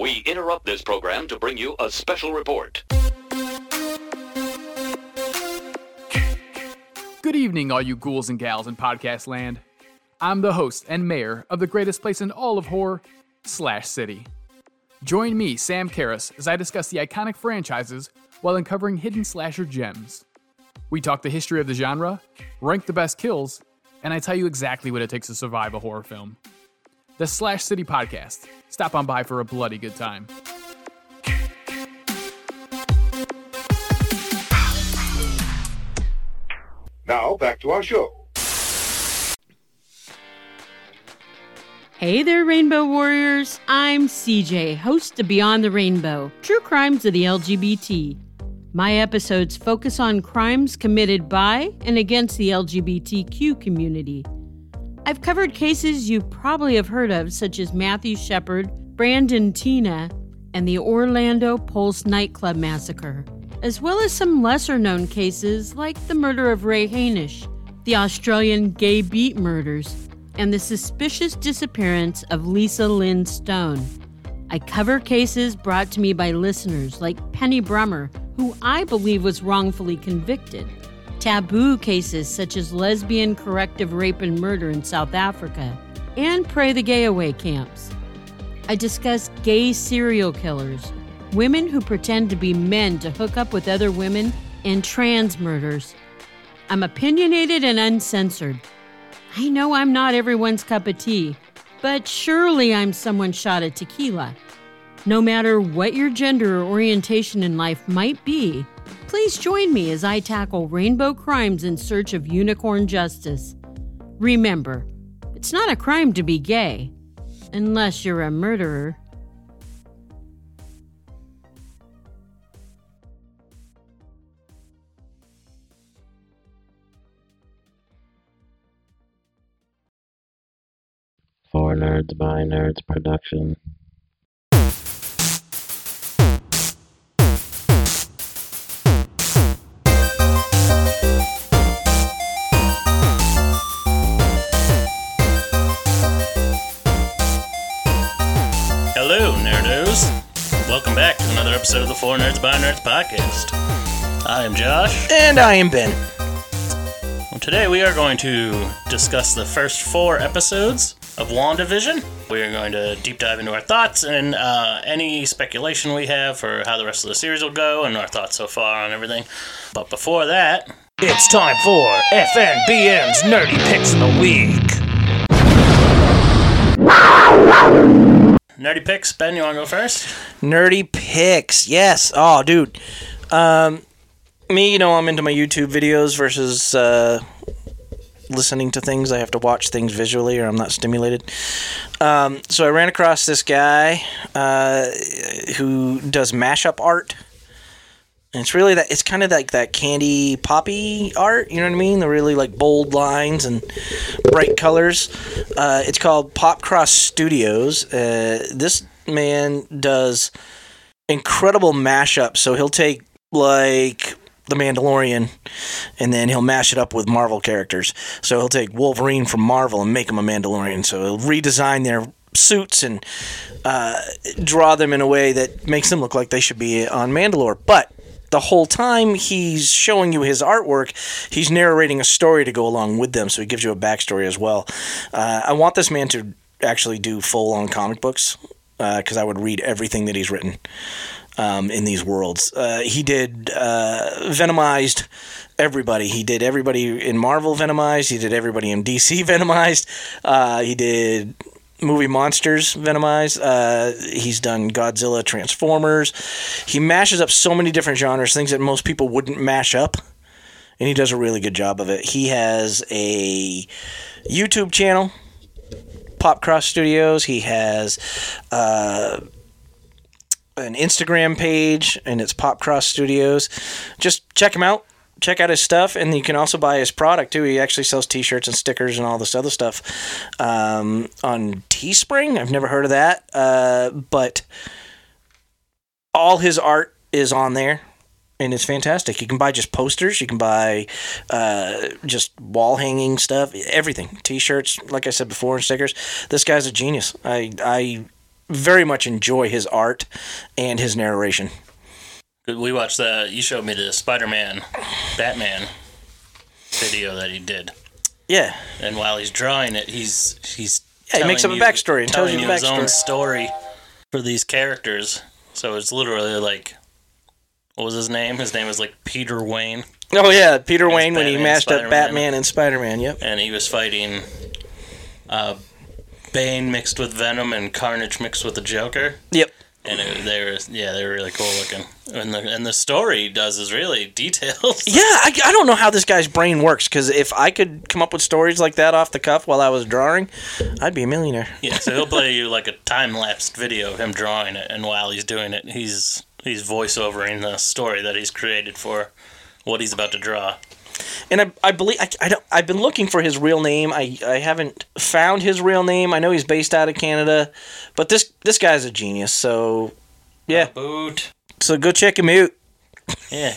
we interrupt this program to bring you a special report. Good evening, all you ghouls and gals in podcast land. I'm the host and mayor of the greatest place in all of horror, Slash City. Join me, Sam Karras, as I discuss the iconic franchises while uncovering hidden slasher gems. We talk the history of the genre, rank the best kills, and I tell you exactly what it takes to survive a horror film. The Slash City Podcast. Stop on by for a bloody good time. Now back to our show. Hey there, Rainbow Warriors. I'm CJ, host of Beyond the Rainbow True Crimes of the LGBT. My episodes focus on crimes committed by and against the LGBTQ community. I've covered cases you probably have heard of, such as Matthew Shepard, Brandon Teena, and the Orlando Pulse nightclub massacre, as well as some lesser known cases like the murder of Ray Hainish, the Australian gay beat murders, and the suspicious disappearance of Lisa Lynn Stone. I cover cases brought to me by listeners like Penny Brummer, who I believe was wrongfully convicted, taboo cases such as lesbian corrective rape and murder in South Africa, and Pray the Gay Away camps. I discuss gay serial killers, women who pretend to be men to hook up with other women, and trans murders. I'm opinionated and uncensored. I know I'm not everyone's cup of tea, but surely I'm someone shot at tequila. No matter what your gender or orientation in life might be, please join me as I tackle rainbow crimes in search of unicorn justice. Remember, it's not a crime to be gay, unless you're a murderer. For Nerds by Nerds production. Episode of the For Nerds by Nerds podcast. I am Josh. And I am Ben. Well, today we are going to discuss the first four episodes of WandaVision. We are going to deep dive into our thoughts and uh, any speculation we have for how the rest of the series will go and our thoughts so far on everything. But before that, It's time for FNBM's Nerdy Picks of the Week. Nerdy picks. Ben, you want to go first? Nerdy Picks, yes. Oh, dude. Um, me, you know, I'm into my YouTube videos versus uh, listening to things. I have to watch things visually or I'm not stimulated. Um, so I ran across this guy uh, who does mashup art. And it's really that it's kind of like that candy poppy art, you know what I mean? The really like bold lines and bright colors. Uh, it's called Pop Cross Studios. Uh, this man does incredible mashups. So he'll take like the Mandalorian, and then he'll mash it up with Marvel characters. So he'll take Wolverine from Marvel and make him a Mandalorian. So he'll redesign their suits and uh, draw them in a way that makes them look like they should be on Mandalore. But the whole time he's showing you his artwork, he's narrating a story to go along with them. So he gives you a backstory as well. Uh, I want this man to actually do full on comic books because I would read everything that he's written um, in these worlds. Uh, he did uh, Venomized everybody. He did everybody in Marvel Venomized. He did everybody in DC Venomized. Uh, he did movie monsters Venomized. Uh, he's done Godzilla, Transformers. He mashes up so many different genres, things that most people wouldn't mash up. And he does a really good job of it. He has a YouTube channel, Pop Cross Studios. He has uh, an Instagram page, and it's Pop Cross Studios. Just check him out. Check out his stuff, and you can also buy his product too. He actually sells T-shirts and stickers and all this other stuff um, on Teespring. I've never heard of that, uh, but all his art is on there, and it's fantastic. You can buy just posters. You can buy uh, just wall hanging stuff. Everything, T-shirts, like I said before, and stickers. This guy's a genius. I I very much enjoy his art and his narration. We watched the. You showed me the Spider-Man, Batman video that he did, Yeah, and while he's drawing it, he's he's Yeah, he makes up a backstory and tells you the his own backstory. story for these characters. So it's literally like, what was his name? His name was like Peter Wayne, Oh yeah, Peter It's Wayne when he mashed up Spider-Man. Batman and Spider Man. Yep. and he was fighting uh, Bane mixed with Venom and Carnage mixed with the Joker. Yep. And it, they were, yeah, they were really cool looking. And the and the story does is really detailed. Yeah, I, I don't know how this guy's brain works because if I could come up with stories like that off the cuff while I was drawing, I'd be a millionaire. Yeah, so he'll play you like a time lapsed video of him drawing it, and while he's doing it, he's he's voiceovering the story that he's created for what he's about to draw. And I, I believe I, I don't, I've been looking for his real name. I, I haven't found his real name. I know he's based out of Canada, but this this guy's a genius. So yeah, Boot. so go check him out. Yeah,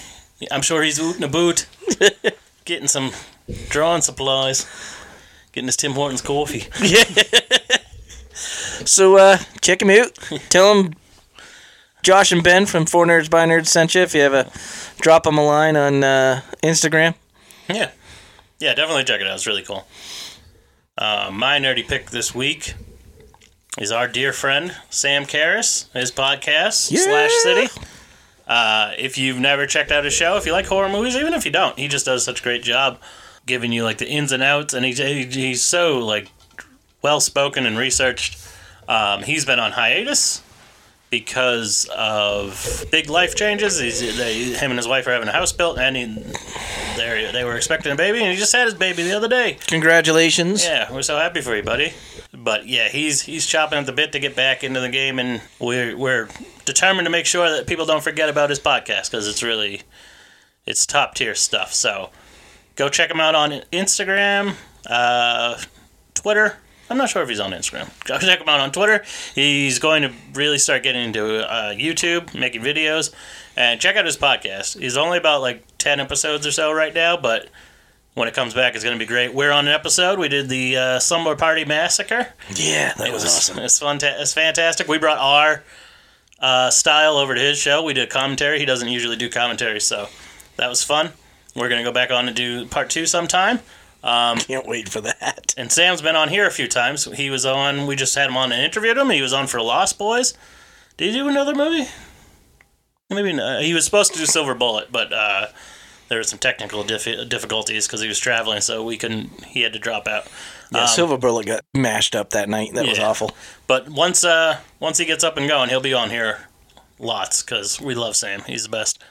I'm sure he's ooting a boot, getting some drawing supplies, getting his Tim Hortons coffee. yeah. So uh, check him out. Tell him Josh and Ben from For Nerds by Nerds sent you. If you have a drop him a line on uh, Instagram. Yeah, yeah, definitely check it out. It's really cool. Uh, my nerdy pick this week is our dear friend Sam Karras, his podcast Yeah. Slash City. Uh, if you've never checked out his show, if you like horror movies, even if you don't, he just does such a great job giving you like the ins and outs, and he's he's so like well spoken and researched. Um, he's been on hiatus because of big life changes. He's, they, him and his wife are having a house built, and he, they they were expecting a baby, and he just had his baby the other day. Congratulations. Yeah, we're so happy for you, buddy. But yeah, he's he's chopping at the bit to get back into the game, and we're we're determined to make sure that people don't forget about his podcast because it's really it's top tier stuff. So go check him out on Instagram, uh, Twitter. I'm not sure if he's on Instagram. Go check him out on Twitter. He's going to really start getting into uh, YouTube, making videos, and check out his podcast. He's only about like ten episodes or so right now, but when it comes back, it's going to be great. We're on an episode. We did the uh, Slumber Party Massacre. Yeah, that It was was awesome. It's fun. It's fantastic. We brought our uh, style over to his show. We did commentary. He doesn't usually do commentary, so that was fun. We're gonna go back on and do part two sometime. Can't wait for that. And Sam's been on here a few times. He was on. We just had him on and interviewed him. He was on for Lost Boys. Did he do another movie? Maybe not. He was supposed to do Silver Bullet, but uh, there were some technical diffi- difficulties because he was traveling, so we couldn't. He had to drop out. Yeah, Silver Bullet got mashed up that night. That was Um, awful. But once uh once he gets up and going, he'll be on here lots because we love Sam. He's the best.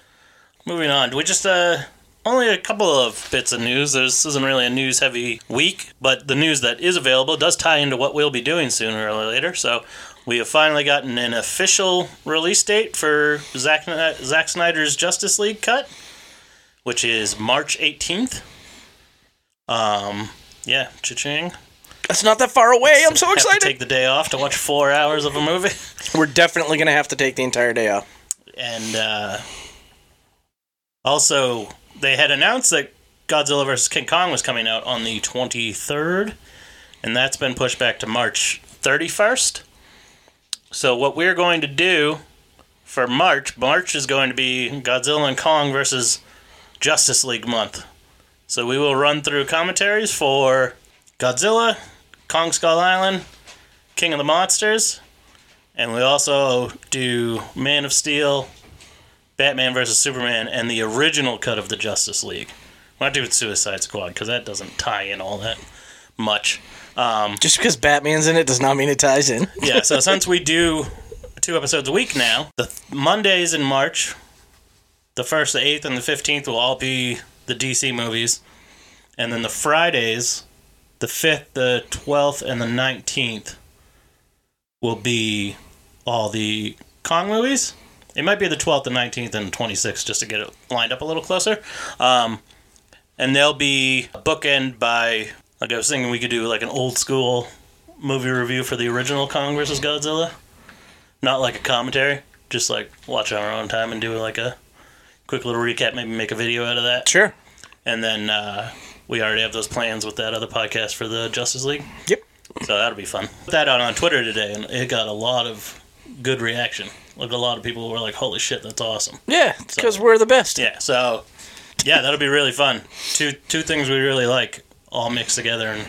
Moving on, Do we just uh only a couple of bits of news. This isn't really a news heavy week, but the news that is available does tie into what we'll be doing sooner or later. So we have finally gotten an official release date for Zack, Zack Snyder's Justice League cut, which is March 18th. Um, yeah, cha-ching. That's not that far away. I'm so Have to excited. take the day off to watch four hours of a movie. We're definitely gonna have to take the entire day off. and uh, also they had announced that Godzilla vs King Kong was coming out on the 23rd, and that's been pushed back to March 31st. So what we're going to do for March, March is going to be Godzilla and Kong versus Justice League month. So we will run through commentaries for Godzilla, Kong Skull Island, King of the Monsters, and we also do Man of Steel, Batman vs Superman, and the original cut of the Justice League. We're not doing Suicide Squad because that doesn't tie in all that much. Um, Just because Batman's in it does not mean it ties in. yeah, so since we do two episodes a week now, the th- Mondays in March, the 1st, the 8th, and the 15th will all be the DC movies. And then the Fridays, the 5th, the 12th, and the 19th will be all the Kong movies. It might be the 12th, the 19th, and 26th just to get it lined up a little closer. Um, and they'll be bookend by, like I was thinking we could do like an old school movie review for the original Kong versus Godzilla. Not like a commentary, just like watch on our own time and do like a quick little recap, maybe make a video out of that. Sure. And then uh, we already have those plans with that other podcast for the Justice League. Yep. So that'll be fun. Put that out on Twitter today, and it got a lot of good reaction. Like a lot of people were like, "Holy shit, that's awesome!" Yeah, because So- we're the best. Yeah. So yeah, that'll be really fun. Two two things we really like all mixed together in,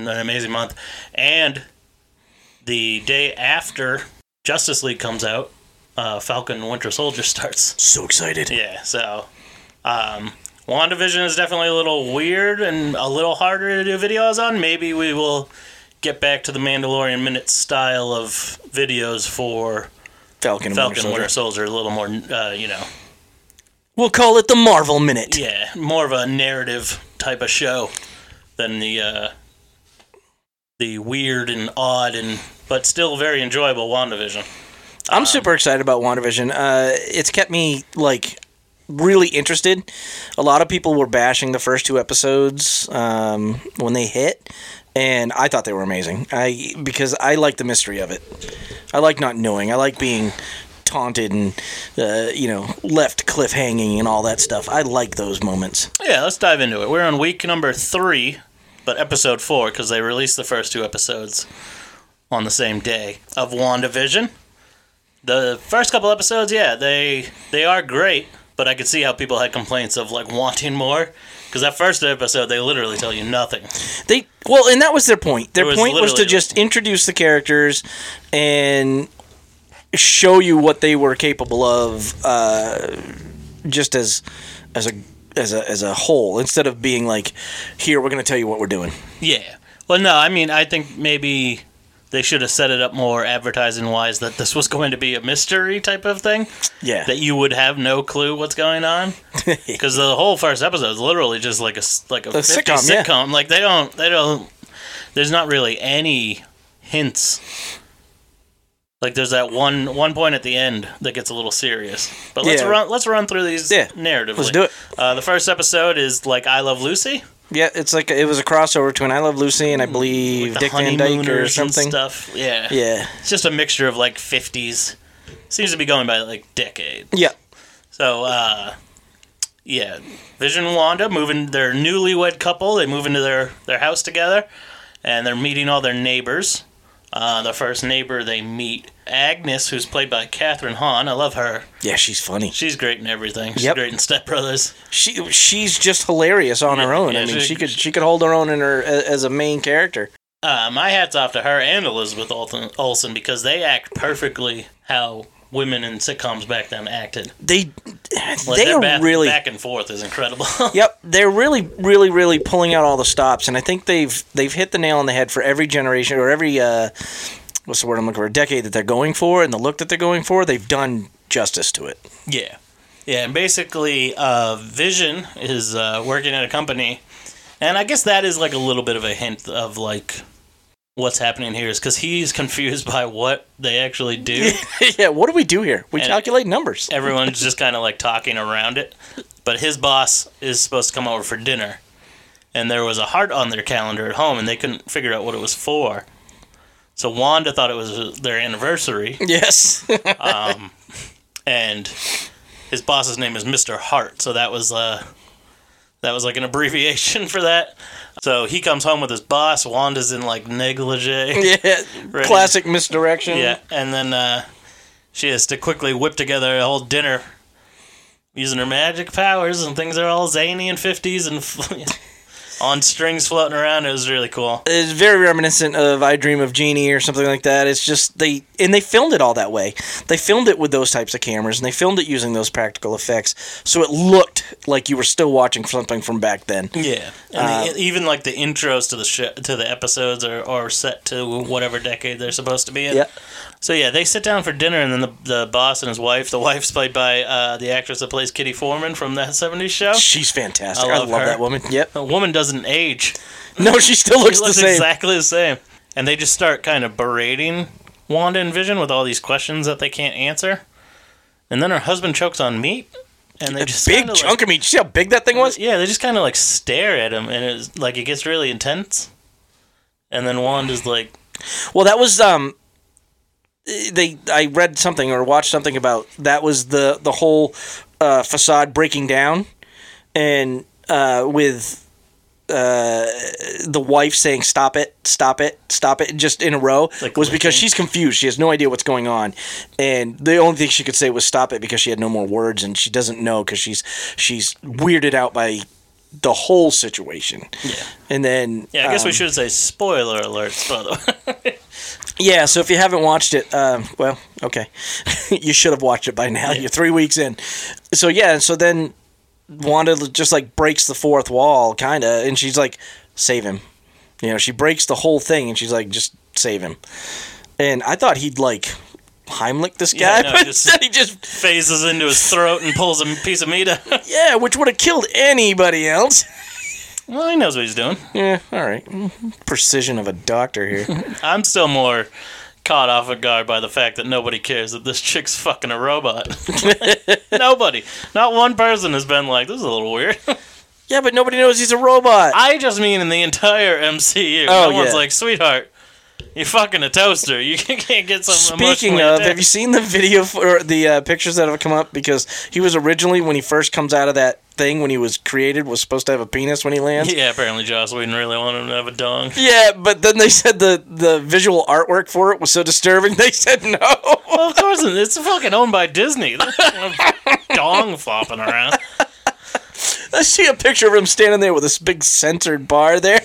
in an amazing month, and the day after Justice League comes out, uh, Falcon and Winter Soldier starts. So excited. Yeah, so um, WandaVision is definitely a little weird and a little harder to do videos on. Maybe we will get back to the Mandalorian Minute style of videos for Falcon and Falcon Winter Winter Soldier. Soldier, a little more, uh, you know, We'll call it the Marvel Minute. yeah, more of a narrative type of show than the uh, the weird and odd and but still very enjoyable WandaVision. I'm super excited about WandaVision. Uh, it's kept me like really interested. A lot of people were bashing the first two episodes um, when they hit, and I thought they were amazing. I because I like the mystery of it. I like not knowing. I like being taunted and uh, you know left cliffhanging and all that stuff. I like those moments. Yeah, let's dive into it. We're on week number three, but episode four because they released the first two episodes on the same day of WandaVision. The first couple episodes, yeah, they they are great, but I could see how people had complaints of like wanting more because that first episode they literally tell you nothing. They well, and that was their point. Their was point was to just introduce the characters and show you what they were capable of, uh, just as as a as a as a whole, instead of being like, "Here, we're going to tell you what we're doing." Yeah. Well, no, I mean, I think maybe they should have set it up more advertising wise that this was going to be a mystery type of thing. Yeah, that you would have no clue what's going on because the whole first episode is literally just like a like a, 50 sitcom, yeah. sitcom. Like they don't they don't. There's not really any hints. Like there's that one one point at the end that gets a little serious. But let's Yeah. run let's run through these Yeah, narratively. let's do it. Uh, the first episode is like I Love Lucy. Yeah. It's like it was a crossover between I Love Lucy and I believe Dick Van Dyke or something. stuff. Yeah. Yeah, It's just a mixture of like 50s. Seems to be going by like decade. yeah. So, uh, yeah, Vision and Wanda moving their newlywed couple. They move into their their house together, and they're meeting all their neighbors. Uh, the first neighbor they meet, Agnes, who's played by Kathryn Hahn. I love her. Yeah, she's funny. She's great in everything. She's Yep. great in Step Brothers. She she's just hilarious on her Yeah, own. yeah, I mean, she- she could she could hold her own in her as a main character. Uh, my hat's off to her and Elizabeth Olsen, Olsen because they act perfectly how women in sitcoms back then acted. They Like they are back, really back and forth is incredible. Yep, they're really, really, really pulling out all the stops, and I think they've they've hit the nail on the head for every generation or every uh, what's the word I'm looking for? Decade that they're going for, and the look that they're going for. They've done justice to it. Yeah. Yeah, and basically, uh, Vision is uh, working at a company, and I guess that is like a little bit of a hint of like what's happening here is because he's confused by what they actually do. yeah, what do we do here? We And- calculate numbers. Everyone's just kind of like talking around it, but his boss is supposed to come over for dinner, and there was a heart on their calendar at home, and they couldn't figure out what it was for. So Wanda thought it was their anniversary, Yes. and his boss's name is Mr. Hart, so that was uh that was like an abbreviation for that. So he comes home with his boss. Wanda's in like negligee. yeah. Classic misdirection. Yeah, and then uh, she has to quickly whip together a whole dinner using her magic powers, and things are all zany and fifties and on strings floating around. It was really cool. It's very reminiscent of I Dream of Jeannie or something like that. It's just they and they filmed it all that way. They filmed it with those types of cameras and they filmed it using those practical effects, so it looked like you were still watching something from back then. Yeah, and the, even like the intros to the sh- to the episodes are, are set to whatever decade they're supposed to be in. Yeah. So yeah, they sit down for dinner, and then the, the boss and his wife. The wife's played by uh, the actress that plays Kitty Forman from that '70s show. She's fantastic. I I love love, her. that woman. Yep. The woman doesn't age. No, she still looks She the looks same. exactly the same. And they just start kind of berating Wanda and Vision with all these questions that they can't answer. And then her husband chokes on meat, and they A just big chunk like, of meat. You see how big that thing was? Yeah, they just kind of like stare at him, and it's like it gets really intense. And then Wanda's like, Well, that was um. They, I read something or watched something about that was the the whole uh, facade breaking down, and uh, with uh, the wife saying "stop it, stop it, stop it" just in a row Like was because she's confused. She has no idea what's going on, and the only thing she could say was "stop it" because she had no more words, and she doesn't know because she's she's weirded out by the whole situation. Yeah. And then Yeah, I guess we um, should say spoiler alerts, by the way. Yeah, so if you haven't watched it, um, well, okay, you should have watched it by now. You're three weeks in. So yeah, so then Wanda just like breaks the fourth wall, kind of, and she's like, "Save him." You know, she breaks the whole thing, and she's like, "Just save him." And I thought he'd like Heimlich this Yeah, guy, no, but just- instead he just Phases into his throat and pulls a piece of meat out. yeah, which would have killed anybody else. well, he knows what he's doing. Yeah, all right, mm-hmm. precision of a doctor here. I'm still more caught off of guard by the fact that nobody cares that this chick's fucking a robot. nobody. Not one person has been like, this is a little weird. yeah, but nobody knows he's a robot. I just mean in the entire MCU. Oh, no one's yeah. like, sweetheart, you're fucking a toaster. You can't get some Speaking of, attached." have you seen the video for the uh, pictures that have come up? Because he was originally when he first comes out of that thing when he was created was supposed to have a penis when he lands. Yeah, apparently Joss Whedon really wanted him to have a dong. Yeah, but then they said the the visual artwork for it was so disturbing. They said no. Well, of course, it- it's fucking owned by Disney. dong flopping around. I see a picture of him standing there with this big centered bar there,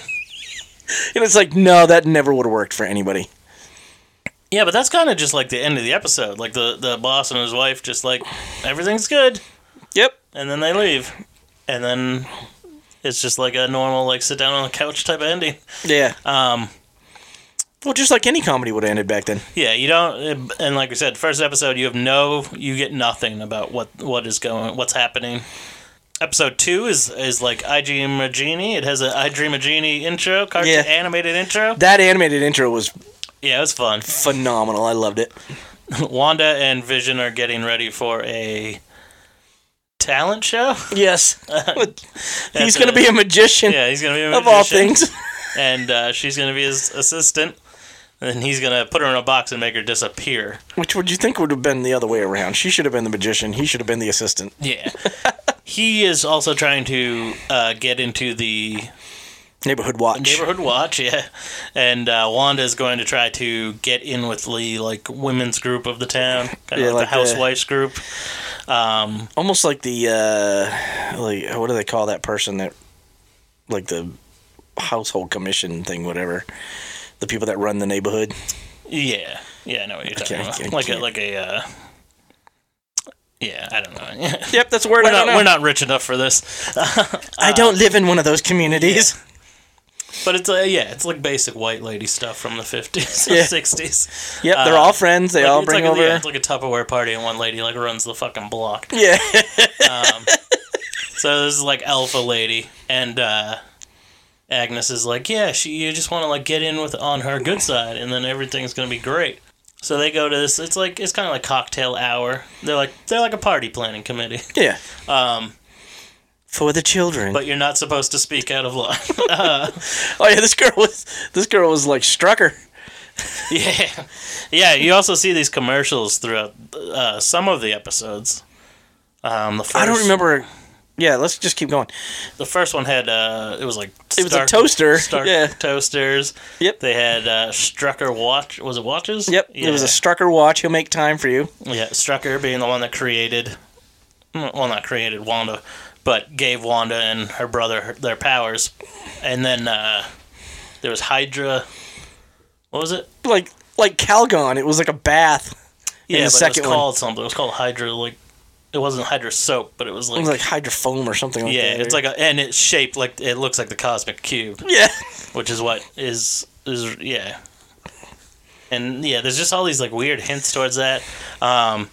and it's like, no, that never would have worked for anybody. Yeah, but that's kind of just like the end of the episode. Like the, the boss and his wife just like, everything's good. Yep. And then they leave. And then it's just like a normal, like, sit down on the couch type of ending. Yeah. Um, Well, just like any comedy would have ended back then. yeah, you don't, and like we said, first episode, you have no, you get nothing about what, what is going, what's happening. Episode two is is like I Dream a Jeannie. It has a I Dream a Jeannie intro, cartoon Yeah. animated intro. That animated intro was Yeah, it was fun. phenomenal. I loved it. Wanda and Vision are getting ready for a talent show. Yes. He's going to be a magician Yeah, he's gonna be a of all things. and uh, she's gonna be his assistant. And he's gonna put her in a box and make her disappear. Which would you think would have been the other way around? She should have been the magician. He should have been the assistant. Yeah. He is also trying to uh, get into the Neighborhood watch. neighborhood watch, yeah. And uh, Wanda is going to try to get in with the like women's group of the town, kind Yeah, of like, like the the- housewives group. Um, Almost like the uh, like what do they call that person that like the household commission thing, whatever. The people that run the neighborhood. yeah, yeah, I know what you're talking about. like a like a. Uh, yeah, I don't know. Yep, that's a word we're I don't not know. we're not rich enough for this. I don't live in one of those communities. But it's uh, yeah, it's like basic white lady stuff from the fifties, Yeah. sixties. Yep, they're all friends. They all bring like over. A, yeah, it's like a Tupperware party, and one lady like runs the fucking block. yeah. Um, so this is like alpha lady, and uh, Agnes is like, yeah, she you just want to like get in with on her good side, and then everything's gonna be great. So they go to this. It's like it's kind of like cocktail hour. They're like they're like a party planning committee, yeah. um, For the children. but you're not supposed to speak out of line. oh yeah, this girl was this girl was like Strucker. Yeah, yeah. You also see these commercials throughout uh, some of the episodes. Um, the first, I don't remember. Yeah, let's just keep going. The first one had uh, it was like It was a toaster, Stark yeah. toasters. Yep. They had uh, Strucker watch. Was it watches? Yep, Yeah. it was a Strucker watch. He'll make time for you. yeah. Strucker being the one that created, well, not created Wanda, but gave Wanda and her brother their powers, and then uh, there was Hydra. What was it? Like like Calgon, it was like a bath. Yeah, the but second it was one. called something. It was called Hydra. Like it wasn't Hydra soap, but it was It like was like hydrofoam or something like yeah, that. it's like a and it's shaped like it looks like the cosmic cube, yeah. which is what is is yeah. And yeah, there's just all these like weird hints towards that. Um,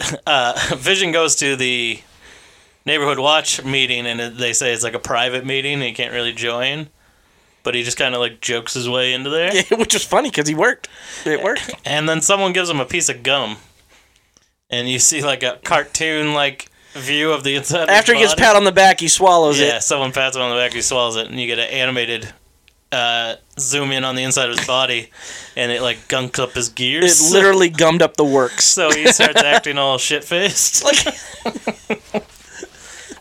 uh, Vision goes to the neighborhood watch meeting, and it, they say it's like a private meeting, and he can't really join. But he just kind of like jokes his way into there. yeah, which is funny because he worked. It worked. And then someone gives him a piece of gum, and you see like a cartoon like view of the inside. of After he gets pat on the back, he swallows yeah, it. Yeah, someone pats him on the back, he swallows it, and you get an animated uh, zoom in on the inside of his body, and it like gunked up his gears. It literally gummed up the works. so he starts acting all shit faced. Like,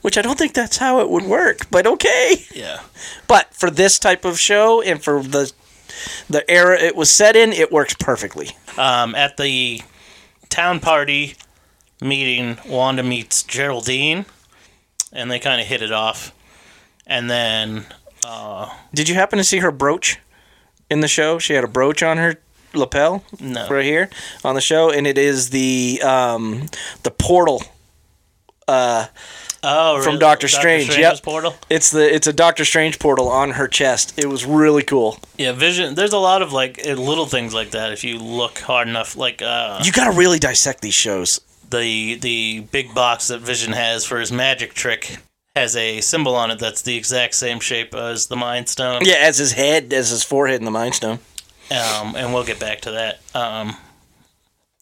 which I don't think that's how it would work, but okay. Yeah. But for this type of show and for the the era it was set in, it works perfectly. Um, at the town party meeting, Wanda meets Geraldine, and they kind of hit it off. And then, Did you happen to see her brooch in the show? She had a brooch on her lapel no. right here on the show, and it is the um, the portal. Oh, From really? Doctor Strange, Strange's yep. portal. It's the it's a Doctor Strange portal on her chest. It was really cool. Yeah, Vision. There's a lot of like uh, little things like that if you look hard enough. Like uh, You got to really dissect these shows. the the big box that Vision has for his magic trick has a symbol on it that's the exact same shape as the Mind Stone. Yeah, as his head, as his forehead in the Mind Stone. um, and we'll get back to that Um,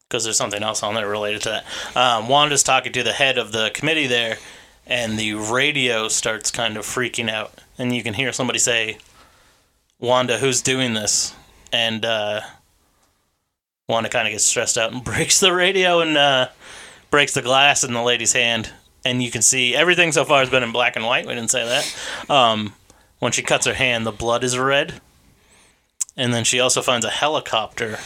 because there's something else on there related to that. Um, Wanda's talking to the head of the committee there, and the radio starts kind of freaking out, and you can hear somebody say, "Wanda, who's doing this?" And uh, Wanda kind of gets stressed out and breaks the radio and uh, breaks the glass in the lady's hand. And you can see everything so far has been in black and white. We didn't say that. Um, when she cuts her hand, the blood is red. And then she also finds a helicopter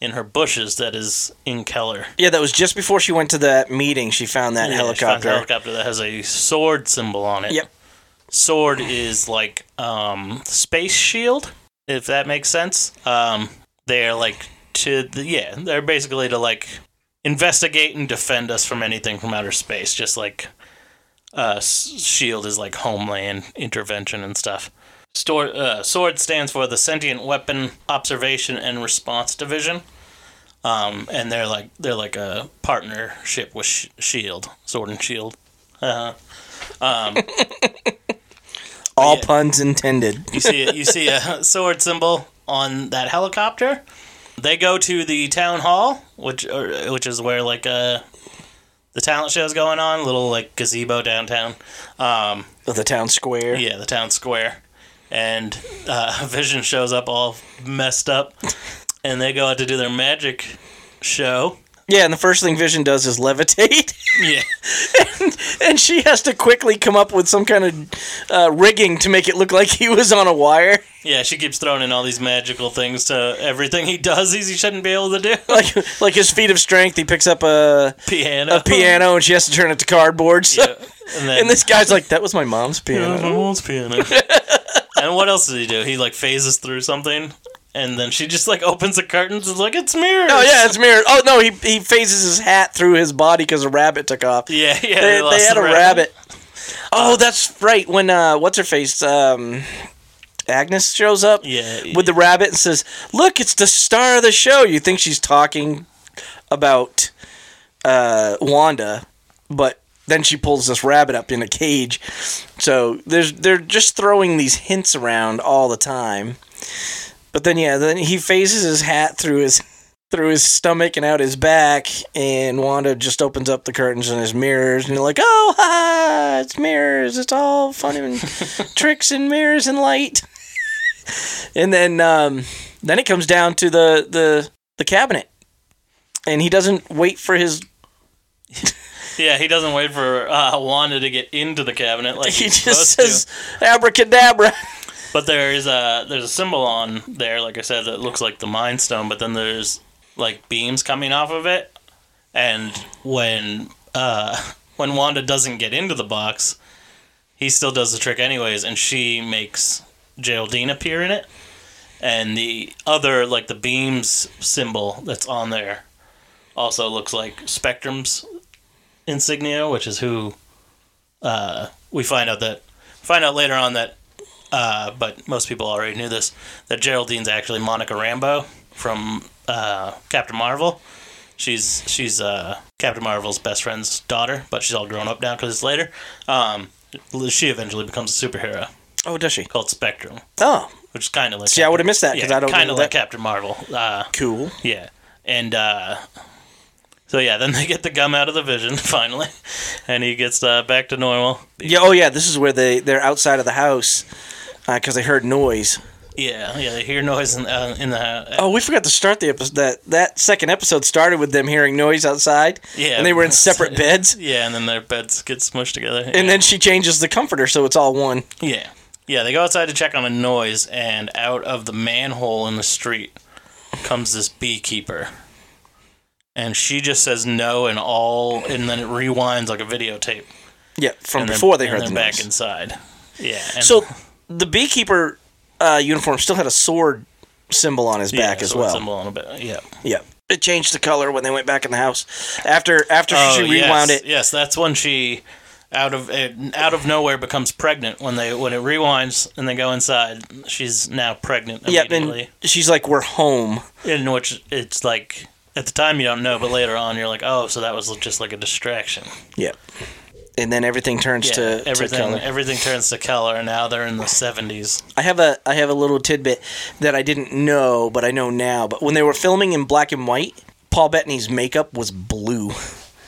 in her bushes that is in Keller. Yeah, that was just before she went to that meeting. She found that Yeah, helicopter. a helicopter that has a sword symbol on it. Yep. Sword is like um, space shield, if that makes sense. Um, they're like to the yeah, they're basically to like investigate and defend us from anything from outer space, just like uh, shield is like homeland intervention and stuff. Store, uh, sword stands for the Sentient Weapon Observation and Response Division, um, and they're like they're like a partnership with Sh- Shield, Sword and Shield. Uh, All Yeah. puns intended. you see you see a sword symbol on that helicopter. They go to the town hall, which or, which is where like uh, the talent show's going on, little like gazebo downtown. Um, the town square. Yeah, the town square. And uh, Vision shows up all messed up, and they go out to do their magic show. Yeah, and the first thing Vision does is levitate, Yeah, and she has to quickly come up with some kind of uh, rigging to make it look like he was on a wire. yeah. She keeps throwing in all these magical things to everything he does. He shouldn't be able to do. Like, like his feat of strength, he picks up a, piano, a piano, and she has to turn it to cardboard. So, Yeah. And then and this guy's like, "That was my mom's Yeah, piano." my mom's piano. And what else does he do? He like phases through something, and then she just like opens the curtains and like, "It's mirrors." Oh yeah, it's mirrored. Oh no, he he phases his hat through his body because a rabbit took off. yeah, yeah. they, lost they had the a rabbit. Oh, that's right. When uh, what's her face? Um, Agnes shows up Yeah, with the rabbit and says, "Look, it's the star of the show." You think she's talking about uh, Wanda, but then she pulls this rabbit up in a cage. So there's they're just throwing these hints around all the time. But then yeah, then he phases his hat through his through his stomach and out his back, and Wanda just opens up the curtains and there's mirrors, and you're like, oh, ha, ha, it's mirrors, it's all fun and tricks and mirrors and light. and then um, then it comes down to the the the cabinet, and he doesn't wait for his. Yeah, he doesn't wait for uh, Wanda to get into the cabinet like He just says abracadabra. But there is a there's a symbol on there, like I said, that looks like the Mind Stone. But then there's like beams coming off of it, and when uh, when Wanda doesn't get into the box, he still does the trick anyways, and she makes Geraldine appear in it. And the other, like the beams symbol that's on there, also looks like Spectrum's insignia, which is who uh, we find out that find out later on that. Uh, but most people already knew this that Geraldine's actually Monica Rambeau from uh, Captain Marvel. She's she's uh, Captain Marvel's best friend's daughter, but she's all grown up now because it's later. Um, she eventually becomes a superhero Oh, does she? called Spectrum, Oh, which is kind of like See, I would've missed that 'cause I don't kind of like that. Captain Marvel. Uh, cool. yeah, and uh, so yeah, then they get the gum out of the vision finally, and he gets uh, back to normal. Yeah. Oh, yeah. This is where they they're outside of the house because they heard noise. Yeah, yeah, they hear noise in, uh, in the house. Oh, we forgot to start the episode. That that second episode started with them hearing noise outside. Yeah, and they were in separate beds. Yeah, and then their beds get smushed together. And then she changes the comforter so it's all one. Yeah. Yeah, they go outside to check on a noise, and out of the manhole in the street comes this beekeeper. And she just says no and all, and then it rewinds like a videotape. Yeah, from and before they heard the they're noise. back inside. Yeah. And So the beekeeper uh, uniform still had a sword symbol on his yeah, back as sword well. symbol on a bit. Yeah. Yeah. It changed the color when they went back in the house. After after Oh, she rewound yes, it. Yes, that's when she out of it, out of nowhere becomes pregnant when they when it rewinds and they go inside. She's now pregnant Yeah, immediately. and she's like, "We're home." in which it's like at the time you don't know, but later on you're like, oh, so that was just like a distraction. Yeah. And then everything turns Yeah, to, to everything color. everything turns to color, and now they're in the 70s. I have a I have a little tidbit that I didn't know, but I know now. But when they were filming in black and white, Paul Bettany's makeup was blue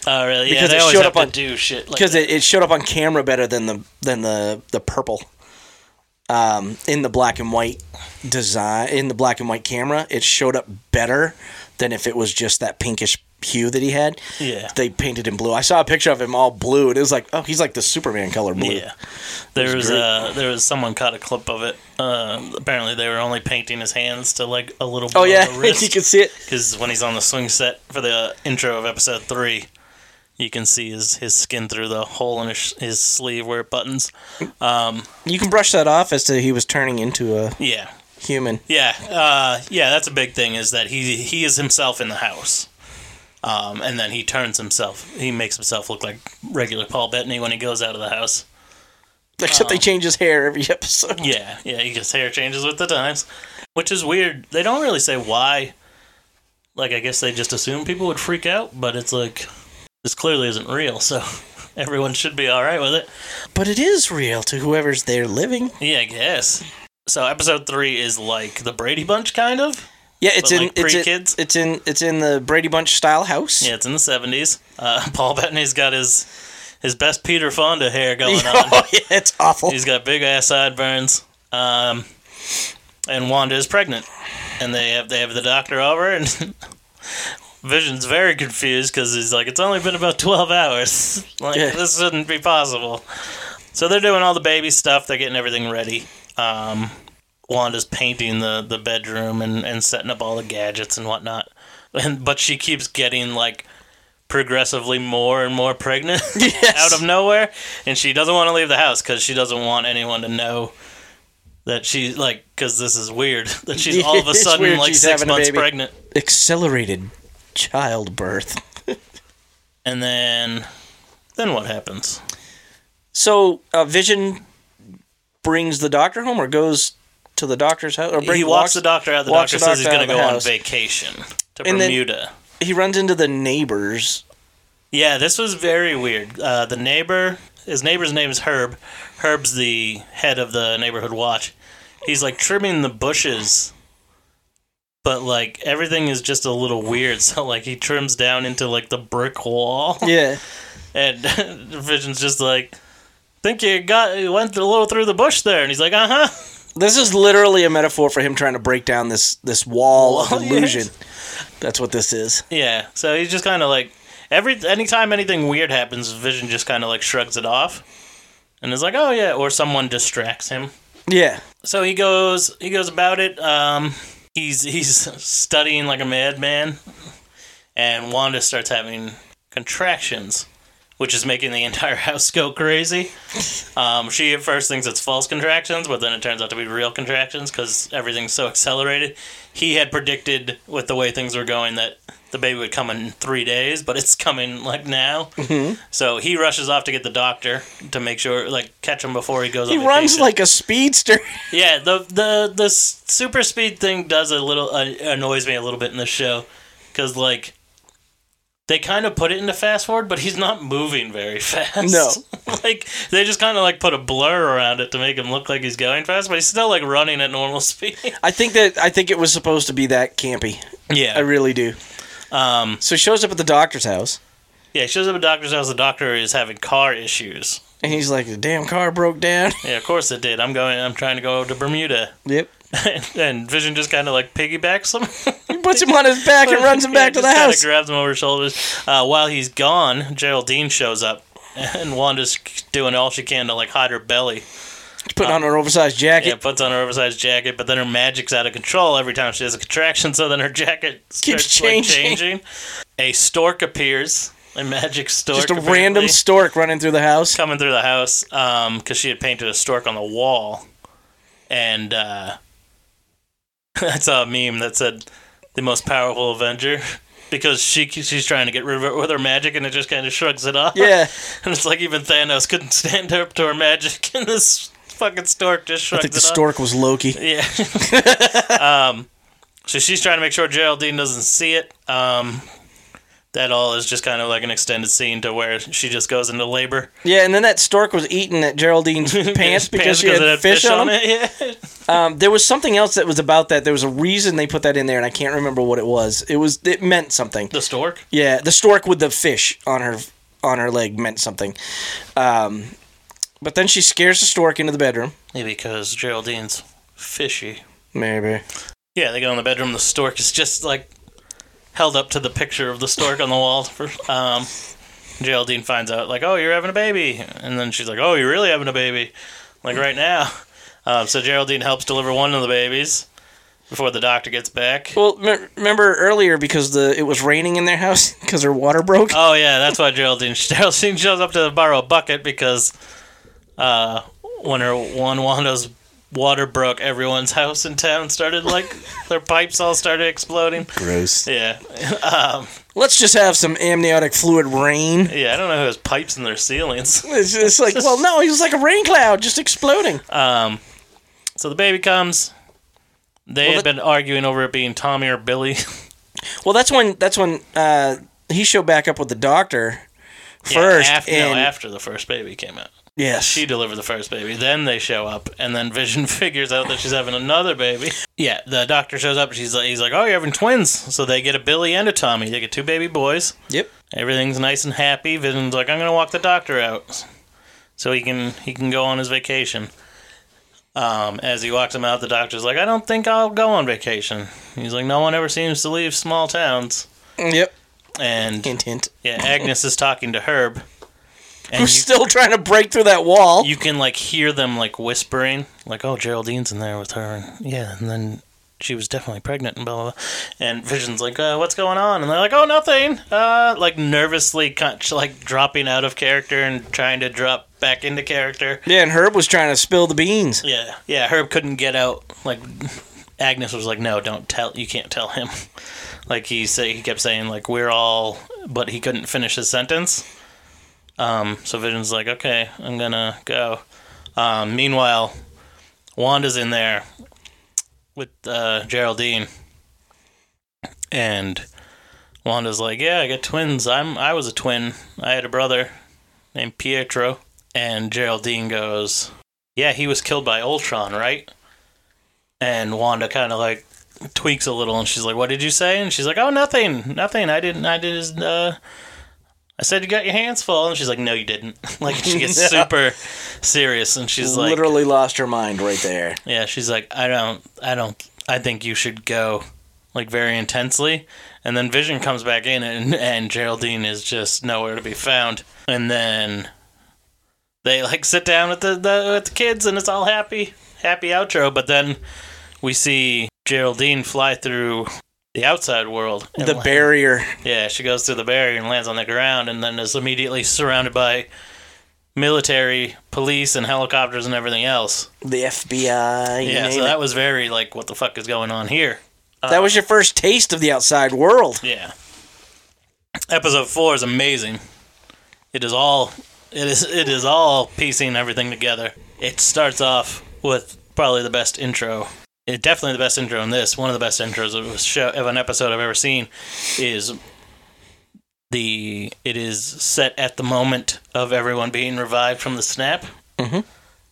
Oh, really? Because yeah, they it always showed have up to on- do shit like because that. it, it showed up on camera better than the than the the purple. Um, in the black and white design, in the black and white camera, it showed up better than if it was just that pinkish hue that he had. Yeah. they painted in blue. I saw a picture of him all blue, and it was like, oh, he's like the Superman color blue. Yeah, there was great. uh, there was someone caught a clip of it. Uh, apparently, they were only painting his hands to like a little. Oh yeah, the you can see it. because when he's on the swing set for the intro of episode three, you can see his, his skin through the hole in his, his sleeve where it buttons. Um, You can brush that off as to he was turning into a yeah, human. yeah, uh, yeah. That's a big thing is that he he is himself in the house, um, and then he turns himself. He makes himself look like regular Paul Bettany when he goes out of the house. Except they change his hair every episode. Yeah, yeah. He gets hair changes with the times, which is weird. They don't really say why. Like I guess they just assume people would freak out, but it's like this clearly isn't real, so everyone should be all right with it. But it is real to whoever's there living. Yeah, I guess. So episode three is like the Brady Bunch, kind of. Yeah, it's in like, it's in, pre-kids? it's in it's in the Brady Bunch style house. Yeah, it's in the seventies. Uh, Paul Bettany's got his his best Peter Fonda hair going on. oh yeah, it's awful. He's got big ass sideburns. Um, and Wanda is pregnant, and they have they have the doctor over, and Vision's very confused because he's like, it's only been about twelve hours. like Yeah. this shouldn't be possible. So they're doing all the baby stuff. They're getting everything ready. Um, Wanda's painting the, the bedroom and, and setting up all the gadgets and whatnot. And but she keeps getting like progressively more and more pregnant Yes. out of nowhere, and she doesn't want to leave the house because she doesn't want anyone to know that she like because this is weird that she's all of a sudden like six months pregnant, Accelerated childbirth. and then then what happens? So uh, Vision brings the doctor home, or goes to the doctor's house, or bring, he walks, the doctor out. The doctor the says he's going to go on vacation to And Bermuda. He runs into the neighbors. Yeah, this was very weird. Uh, the neighbor, his neighbor's name is Herb. Herb's the head of the neighborhood watch. He's like trimming the bushes, but like everything is just a little weird. So like he trims down into like the brick wall, Yeah, and Vision's just like, "Think you got you went a little through the bush there?" And he's like, "Uh huh." this is literally a metaphor for him trying to break down this this wall of illusion. yes. That's what this is. Yeah. So he's just kind of like every anytime anything weird happens, Vision just kind of like shrugs it off, and is like, "Oh yeah," or someone distracts him. Yeah, So he goes he goes about it. Um, he's he's studying like a madman, and Wanda starts having contractions, which is making the entire house go crazy. Um, she at first thinks it's false contractions, but then it turns out to be real contractions because everything's so accelerated. He had predicted with the way things were going that the baby would come in three days, but it's coming like now. So he rushes off to get the doctor to make sure, like, catch him before he goes. he runs vacation. like a speedster. Yeah, the the the super speed thing does a little uh, annoys me a little bit in the show because like they kind of put it into fast forward, but he's not moving very fast. No. like they just kind of like put a blur around it to make him look like he's going fast, but he's still like running at normal speed. I think that I think it was supposed to be that campy. Yeah. I really do. um, So he shows up at the doctor's house, yeah. He shows up at the doctor's house. The doctor is having car issues. and he's like, "The damn car broke down." Yeah, of course it did. I'm going. I'm trying to go to Bermuda. yep. and Vision just kind of like piggybacks him. He puts him on his back and runs him back to the house. grabs him over his shoulders. Uh, while he's gone, Geraldine shows up, and Wanda's doing all she can to like hide her belly. He's putting on her oversized jacket. Yeah, puts on her oversized jacket, but then her magic's out of control every time she has a contraction, so then her jacket Keeps starts, like, changing. changing. A stork appears, a magic stork. Just a apparently, random stork running through the house. coming through the house because she had painted a stork on the wall, and uh, I saw a meme that said the most powerful Avenger. Because she she's trying to get rid of it with her magic, and it just kind of shrugs it off. Yeah. and it's like even Thanos couldn't stand up to her magic, and this fucking stork just shrugs. I think the it off. stork was Loki. Yeah. um, so she's trying to make sure Geraldine doesn't see it. Um, that all is just kind of like an extended scene to where she just goes into labor. Yeah, and then that stork was eating at Geraldine's pants because she had, it fish, on them. it. Yeah. Um, there was something else that was about that. There was a reason they put that in there, and I can't remember what it was. It was it meant something. The stork. Yeah, the stork with the fish on her on her leg meant something. Um, but then she scares the stork into the bedroom. Maybe because Geraldine's fishy. Maybe. Yeah, they go in the bedroom. The stork is just like held up to the picture of the stork on the wall. For, um, Geraldine finds out, like, oh, you're having a baby. And then she's like, oh, you're really having a baby. Like, right now. Um, so Geraldine helps deliver one of the babies before the doctor gets back. Well, me- remember earlier because the it was raining in their house because her water broke. Oh, yeah, that's why Geraldine, Geraldine shows up to borrow a bucket because uh, when her one Wanda's water broke, everyone's house in town started, like, their pipes all started exploding. Gross. Yeah. Um, Let's just have some amniotic fluid rain. Yeah, I don't know who has pipes in their ceilings. It's just like, well, no, he was like a rain cloud just exploding. Um, so the baby comes. They Well, had that- been arguing over it being Tommy or Billy. Well, that's when that's when uh, he showed back up with the doctor first. yeah, after, and no, after the first baby came out. Yes, She delivered the first baby. Then they show up, and then Vision figures out that she's having another baby. Yeah, the doctor shows up. She's like, he's like, "Oh, you're having twins." So they get a Billy and a Tommy. They get two baby boys. Yep. Everything's nice and happy. Vision's like, "I'm gonna walk the doctor out, so he can he can go on his vacation." Um, as he walks him out, the doctor's like, "I don't think I'll go on vacation." He's like, "No one ever seems to leave small towns." Yep. And Hint, hint. yeah, Agnes is talking to Herb, and We're you, still trying to break through that wall. you can like hear them like whispering, like, "Oh, Geraldine's in there with her," and yeah, and then she was definitely pregnant and blah blah. blah. And Vision's like, uh, "What's going on?" And they're like, "Oh, nothing." Uh, like nervously, like dropping out of character and trying to drop back into character. yeah, and Herb was trying to spill the beans. Yeah, yeah. Herb couldn't get out. Like Agnes was like, "No, don't tell. You can't tell him." Like he say, he kept saying like, "We're all," but he couldn't finish his sentence. Um, so Vision's like, "Okay, I'm gonna go." Um, meanwhile, Wanda's in there with uh, Geraldine, and Wanda's like, "Yeah, I got twins. I'm I was a twin. I had a brother named Pietro." And Geraldine goes, "Yeah, he was killed by Ultron, right?" And Wanda kind of like tweaks a little, and she's like, "What did you say?" And she's like, "Oh, nothing, nothing. I didn't. I did. Uh, I said you got your hands full." And she's like, "No, you didn't." like she gets super serious, and she's like, Literally lost her mind right there. yeah, she's like, I don't, I don't, I think you should go, like very intensely. And then Vision comes back in, and and Geraldine is just nowhere to be found. And then they like sit down with the, the with the kids, and it's all happy, happy outro. But then we see Geraldine fly through the outside world. and The land- barrier. yeah, she goes through the barrier and lands on the ground, and then is immediately surrounded by military, police, and helicopters and everything else. The FBI. Yeah, so it. that was very like, what the fuck is going on here? that was your first taste of the outside world. Yeah. Episode four is amazing. It is all, it is it is all piecing everything together. It starts off with probably the best intro. It definitely the best intro in this. One of the best intros of a show of an episode I've ever seen is the it is set at the moment of everyone being revived from the snap. Mhm.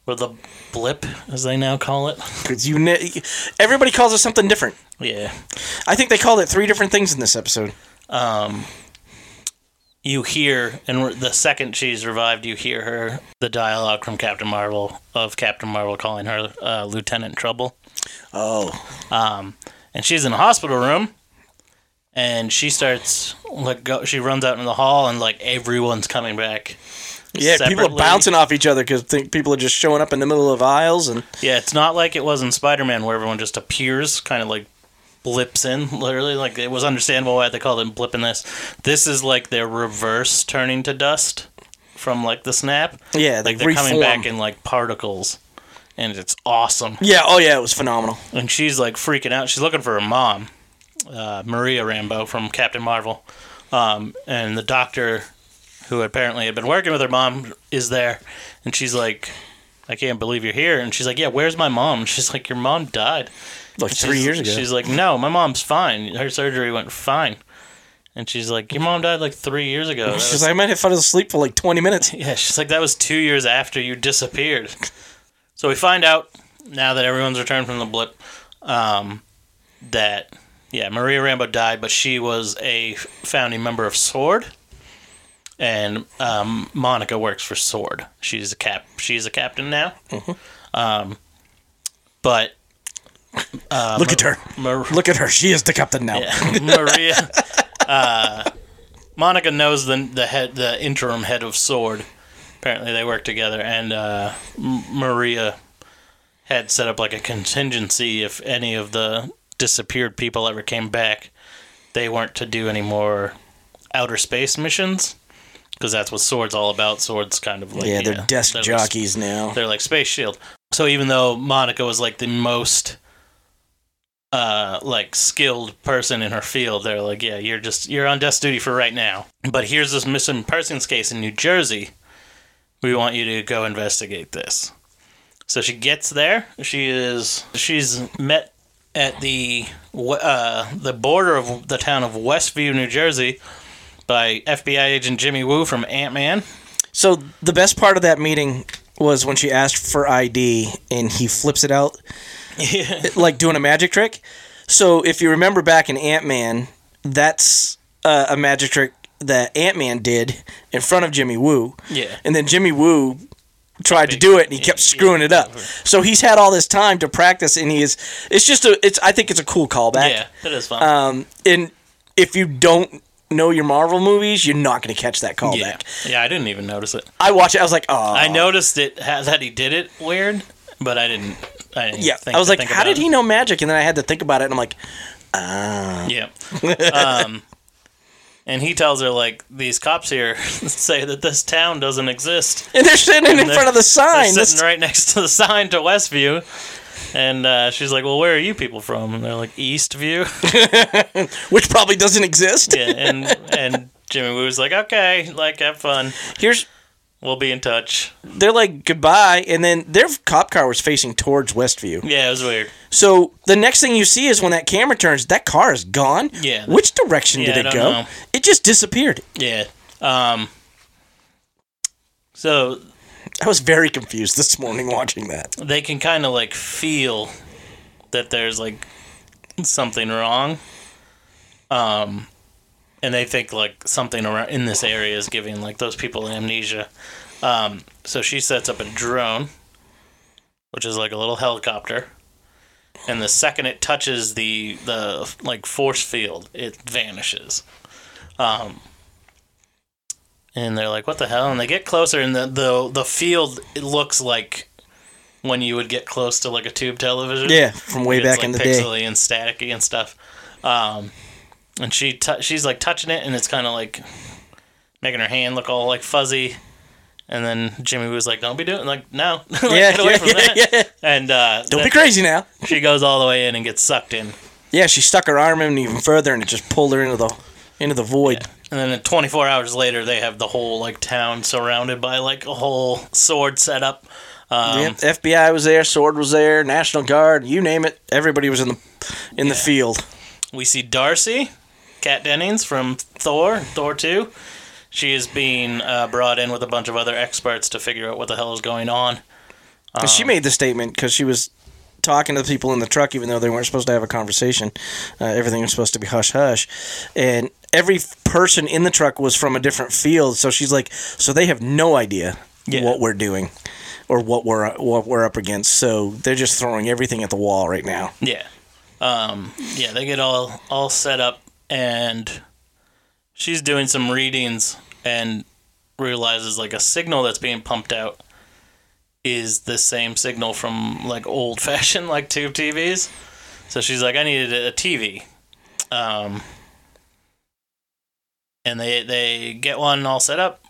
Or the blip, as they now call it. Because you, ne- everybody calls it something different. Yeah. I think they called it three different things in this episode. um, you hear, and the second she's revived, you hear her the dialogue from Captain Marvel of Captain Marvel calling her uh, Lieutenant Trouble. Oh, Um, and she's in a hospital room, and she starts like go. She runs out in the hall, and like everyone's coming back. yeah. People are bouncing off each other because think people are just showing up in the middle of aisles and Yeah, it's not like it was in Spider Man where everyone just appears, kind of like blips in, literally. Like it was understandable why they called it blipping this. This is like their reverse turning to dust from like the snap. yeah, they Like they're coming back in like particles, and it's awesome. Yeah. Oh yeah, it was phenomenal. And she's like freaking out. She's looking for her mom, uh, Maria Rambeau from Captain Marvel, um, and the doctor, who apparently had been working with her mom, is there, and she's like. I can't believe you're here. And she's like, Yeah, where's my mom? And she's like, Your mom died. Like three years ago. She's like, no, my mom's fine. Her surgery went fine. And she's like, your mom died like three years ago. That She's was- like, I might have fallen asleep for like 20 minutes. yeah, she's like, that was two years after you disappeared. So we find out now that everyone's returned from the blip um, that yeah, Maria Rambeau died, but she was a founding member of Sword, and um, Monica works for Sword. She's a cap. She's a captain now. Um, but uh, Look at her. Mar- Look at her. She is the captain now. yeah, Maria. Uh, Monica knows the the head, the interim head of Sword. Apparently, they work together, and uh, M- Maria had set up like a contingency if any of the disappeared people ever came back, they weren't to do any more outer space missions because that's what Sword's all about. Sword's kind of like yeah, they're desk they're like jockeys now. they're like Space Shield. So even though Monica was like the most uh like skilled person in her field, they're like, yeah, you're just you're on desk duty for right now. But here's this missing persons case in New Jersey. We want you to go investigate this. So she gets there. She is she's met at the uh, the border of the town of Westview, New Jersey, by FBI agent Jimmy Woo from Ant Man. So the best part of that meeting was when she asked for ID and he flips it out Yeah. like doing a magic trick. So if you remember back in Ant Man, that's uh, a magic trick that Ant Man did in front of Jimmy Woo. Yeah. And then Jimmy Woo tried to do it and he kept screwing it up. So he's had all this time to practice and he is it's just a it's I think it's a cool callback. Yeah, it is fun. Um and if you don't know your Marvel movies, you're not going to catch that callback. yeah, I didn't even notice it. I watched it I was like, "Oh." I noticed it ha- that he did it weird, but I didn't. I didn't Yeah. think I was like, "How did he know magic?" And then I had to think about it and I'm like, "Ah." Yeah. um, and he tells her like these cops here say that this town doesn't exist. And they're sitting in they're- front of the They're sign. sitting This- right next to the sign to Westview. And uh, she's like, "Well, where are you people from?" And they're like, "Eastview." which probably doesn't exist. yeah, and and Jimmy Woo's like, "Okay, like have fun. Here's We'll be in touch." they're like goodbye, and then their cop car was facing towards Westview. Yeah, it was weird. So the next thing you see is when that camera turns, that car is gone. Yeah. Which direction Yeah, did it go? know. It just disappeared. Yeah. Um. So I was very confused this morning watching that. they can kind of like feel that there's like something wrong um and they think like something around in this area is giving like those people amnesia um so she sets up a drone which is like a little helicopter and the second it touches the the like force field it vanishes um and they're like what the hell and they get closer and the the, the field it looks like when you would get close to like a tube television. Yeah, from way back like, in the day. pixely and staticky and stuff. Um, and she tou she's like touching it, and it's kind of like making her hand look all like fuzzy. And then Jimmy was like, "Don't be doing like no, Like, Yeah, get away yeah, from yeah, that." yeah. And uh, Don't be crazy now. She goes all the way in and gets sucked in. Yeah, she stuck her arm in even further, and it just pulled her into the into the void. And then 24 hours later, they have the whole like town surrounded by like a whole sword setup. Um, Yep, FBI was there, Sword was there, National Guard, you name it. Everybody was in the in the field. We see Darcy, Kat Dennings from Thor, Thor 2. She is being uh, brought in with a bunch of other experts to figure out what the hell is going on. And she made the statement because she was talking to the people in the truck, even though they weren't supposed to have a conversation. Uh, everything was supposed to be hush hush, and every person in the truck was from a different field. So she's like, so they have no idea Yeah. what we're doing. or what we're what we're up against. So they're just throwing everything at the wall right now. Yeah. Um, yeah, they get all all set up and she's doing some readings and realizes like a signal that's being pumped out is the same signal from like old fashioned like tube TVs. So she's like, I needed a TV. Um, and they they get one all set up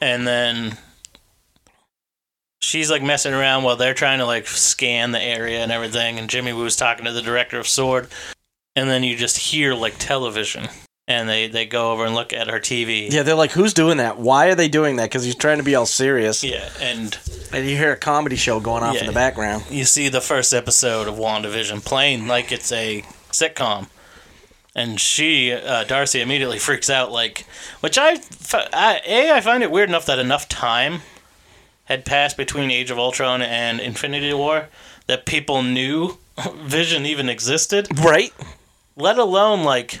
and then she's like messing around while they're trying to like scan the area and everything and jimmy woo's talking to the director of sword and then you just hear like television and they they go over and look at her tv Yeah, they're like, who's doing that? Why are they doing that? Because he's trying to be all serious, yeah and and you hear a comedy show going off in the background. you see the first episode of wandavision playing like it's a sitcom and she uh, darcy immediately freaks out like which I, I a i find it weird enough that enough time had passed between age of ultron and infinity war that people knew vision even existed Right? Let alone like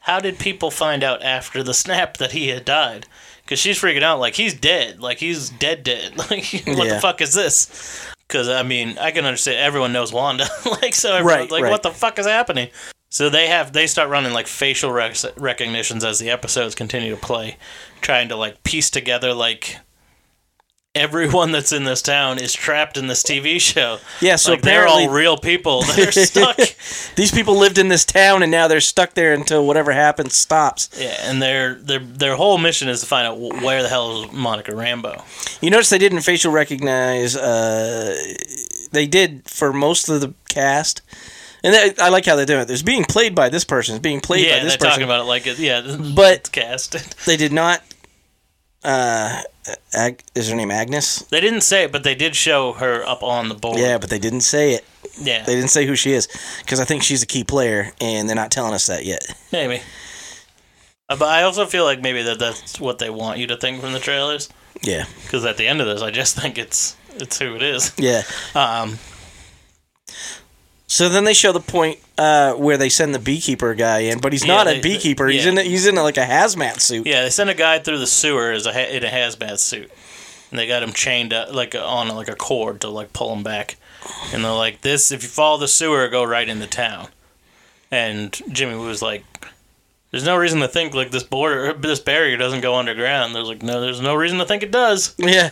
how did people find out after the snap that he had died? Because she's freaking out like he's dead. Like he's dead dead. Like what Yeah. the fuck is this? Because i mean i can understand everyone knows wanda. Like so everyone's Right, like right. what the fuck is happening? So they have they start running like facial rec- recognitions as the episodes continue to play trying to like piece together like everyone that's in this town is trapped in this tv show Yeah, so like they're all real people that are stuck these people lived in this town and now they're stuck there until whatever happens stops. Yeah, and their their their whole mission is to find out where the hell is Monica Rambeau. You notice they didn't facial recognize. Uh, they did for most of the cast, and I like how they're doing it. There's being played by this person. It's being played yeah, by this they're person. talking about it like it, yeah, But- it's cast. they did not. Uh, Ag- is her name Agnes? They didn't say it, but they did show her up on the board. Yeah, but they didn't say it. yeah, They didn't say who she is because I think she's a key player, and they're not telling us that yet. maybe. Uh, But I also feel like maybe that that's what they want you to think from the trailers. Yeah, Because at the end of this, I just think it's it's who it is. yeah. Um, So then they show the point uh, where they send the beekeeper guy in, but he's Yeah, not they- a beekeeper. He's yeah. in a, he's in a, like a hazmat suit. yeah, they sent a guy through the sewer as a ha- in a hazmat suit, and they got him chained up like on like a cord to like pull him back. And they're like, "This, if you follow the sewer, go right into town." And Jimmy was like, "There's no reason to think like this border, this barrier doesn't go underground." There's like, "No, there's no reason to think it does." Yeah.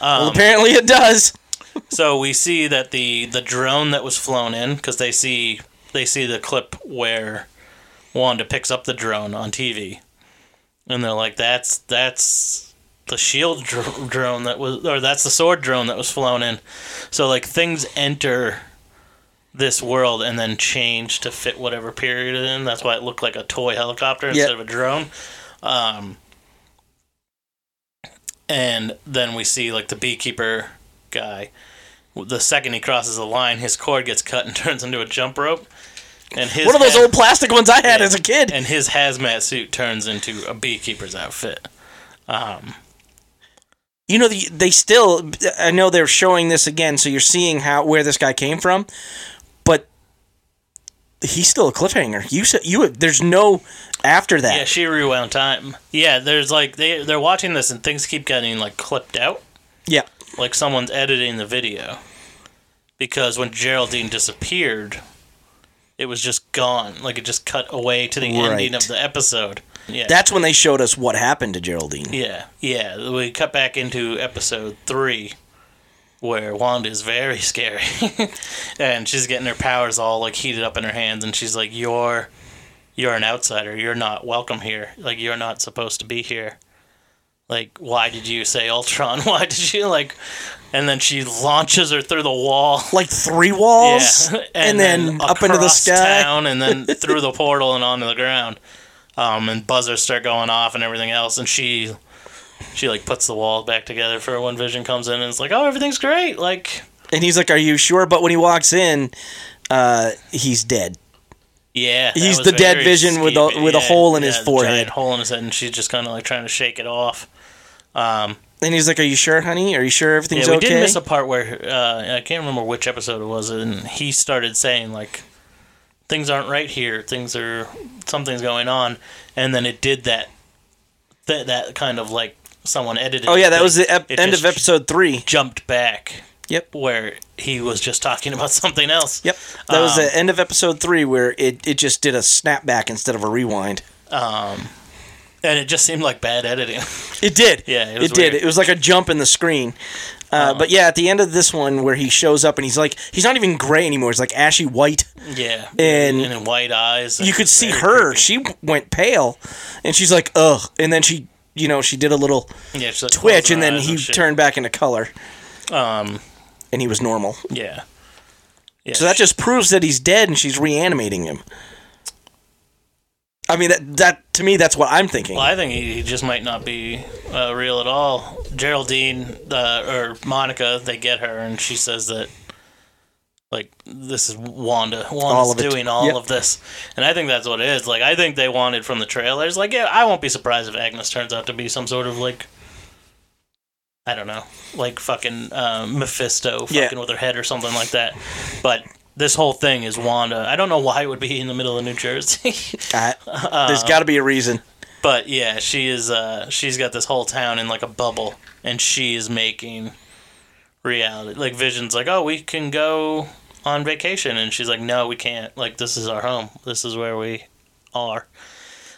well, Um, apparently it does. so we see that the the drone that was flown in because they see they see the clip where Wanda picks up the drone on TV, and they're like, "That's that's the shield dr- drone that was, or that's the sword drone that was flown in." So like things enter this world and then change to fit whatever period it's in. That's why it looked like a toy helicopter instead of a drone. Um, and then we see like the beekeeper guy. The second he crosses the line, his cord gets cut and turns into a jump rope. And his One of those ha- old plastic ones I had Yeah. as a kid. and his hazmat suit turns into a beekeeper's outfit. Um, you know, the, they still. I know they're showing this again, so you're seeing how where this guy came from, but he's still a cliffhanger. You said you. There's no after that. yeah, she rewound time. Yeah, there's like they they're watching this and things keep getting like clipped out, yeah. Like someone's editing the video. Because when Geraldine disappeared, it was just gone. Like it just cut away to the ending of the episode. Yeah. That's when they showed us what happened to Geraldine. Yeah, yeah. We cut back into episode three, where Wanda is very scary, and she's getting her powers all like heated up in her hands, and she's like, "You're, you're an outsider. You're not welcome here. Like you're not supposed to be here. Like why did you say Ultron? Why did you like?" And then she launches her through the wall. Like three walls, Yeah, and, then, up into the sky. town, and then through the portal and onto the ground. Um, and buzzers start going off and everything else, and she, she like puts the wall back together for when Vision comes in, and it's like, oh, everything's great. Like, And he's like, "Are you sure?" But when he walks in, uh, he's dead. yeah, He's the dead Vision with a- with a hole in his forehead. hole in his head, and she's just kind of like trying to shake it off. Um, And he's like, "Are you sure, honey? Are you sure everything's yeah, we okay?" did miss a part where uh, I can't remember which episode it was, and he started saying like, "Things aren't right here. Things are something's going on," and then it did that, that that kind of like someone edited. Oh yeah, that was the ep- end of episode three. Jumped back Yep. where he was just talking about something else. Yep. That was Um, the end of episode three where it, it just did a snapback instead of a rewind. Um, and it just seemed like bad editing. It did. Yeah, it was it did. It was like a jump in the screen. Uh, but yeah, at the end of this one, where he shows up and he's like, he's not even gray anymore. He's like ashy white. yeah, And- and white eyes. You could see her. creepy. She went pale, and she's like, ugh. And then she, you know, she did a little yeah, like twitch, and then he shit. turned back into color, Um, and he was normal. yeah. Yeah, So that just proves that he's dead, and she's reanimating him. I mean, that that to me, that's what I'm thinking. Well, I think he, he just might not be uh, real at all. Geraldine uh, or Monica, they get her, and she says that like this is Wanda. Wanda's All doing all Yep. of this, and I think that's what it is. Like I think they wanted from the trailers. Like yeah, I won't be surprised if Agnes turns out to be some sort of like. I don't know, like fucking uh, Mephisto, fucking Yeah. with her head or something like that. But this whole thing is Wanda. I don't know why it would be in the middle of New Jersey. Uh, there's got to be a reason. But yeah, she is. Uh, she's got this whole town in like a bubble, and she is making reality. Like Vision's like, oh, we can go on vacation, and she's like, no, we can't. Like this is our home. This is where we are.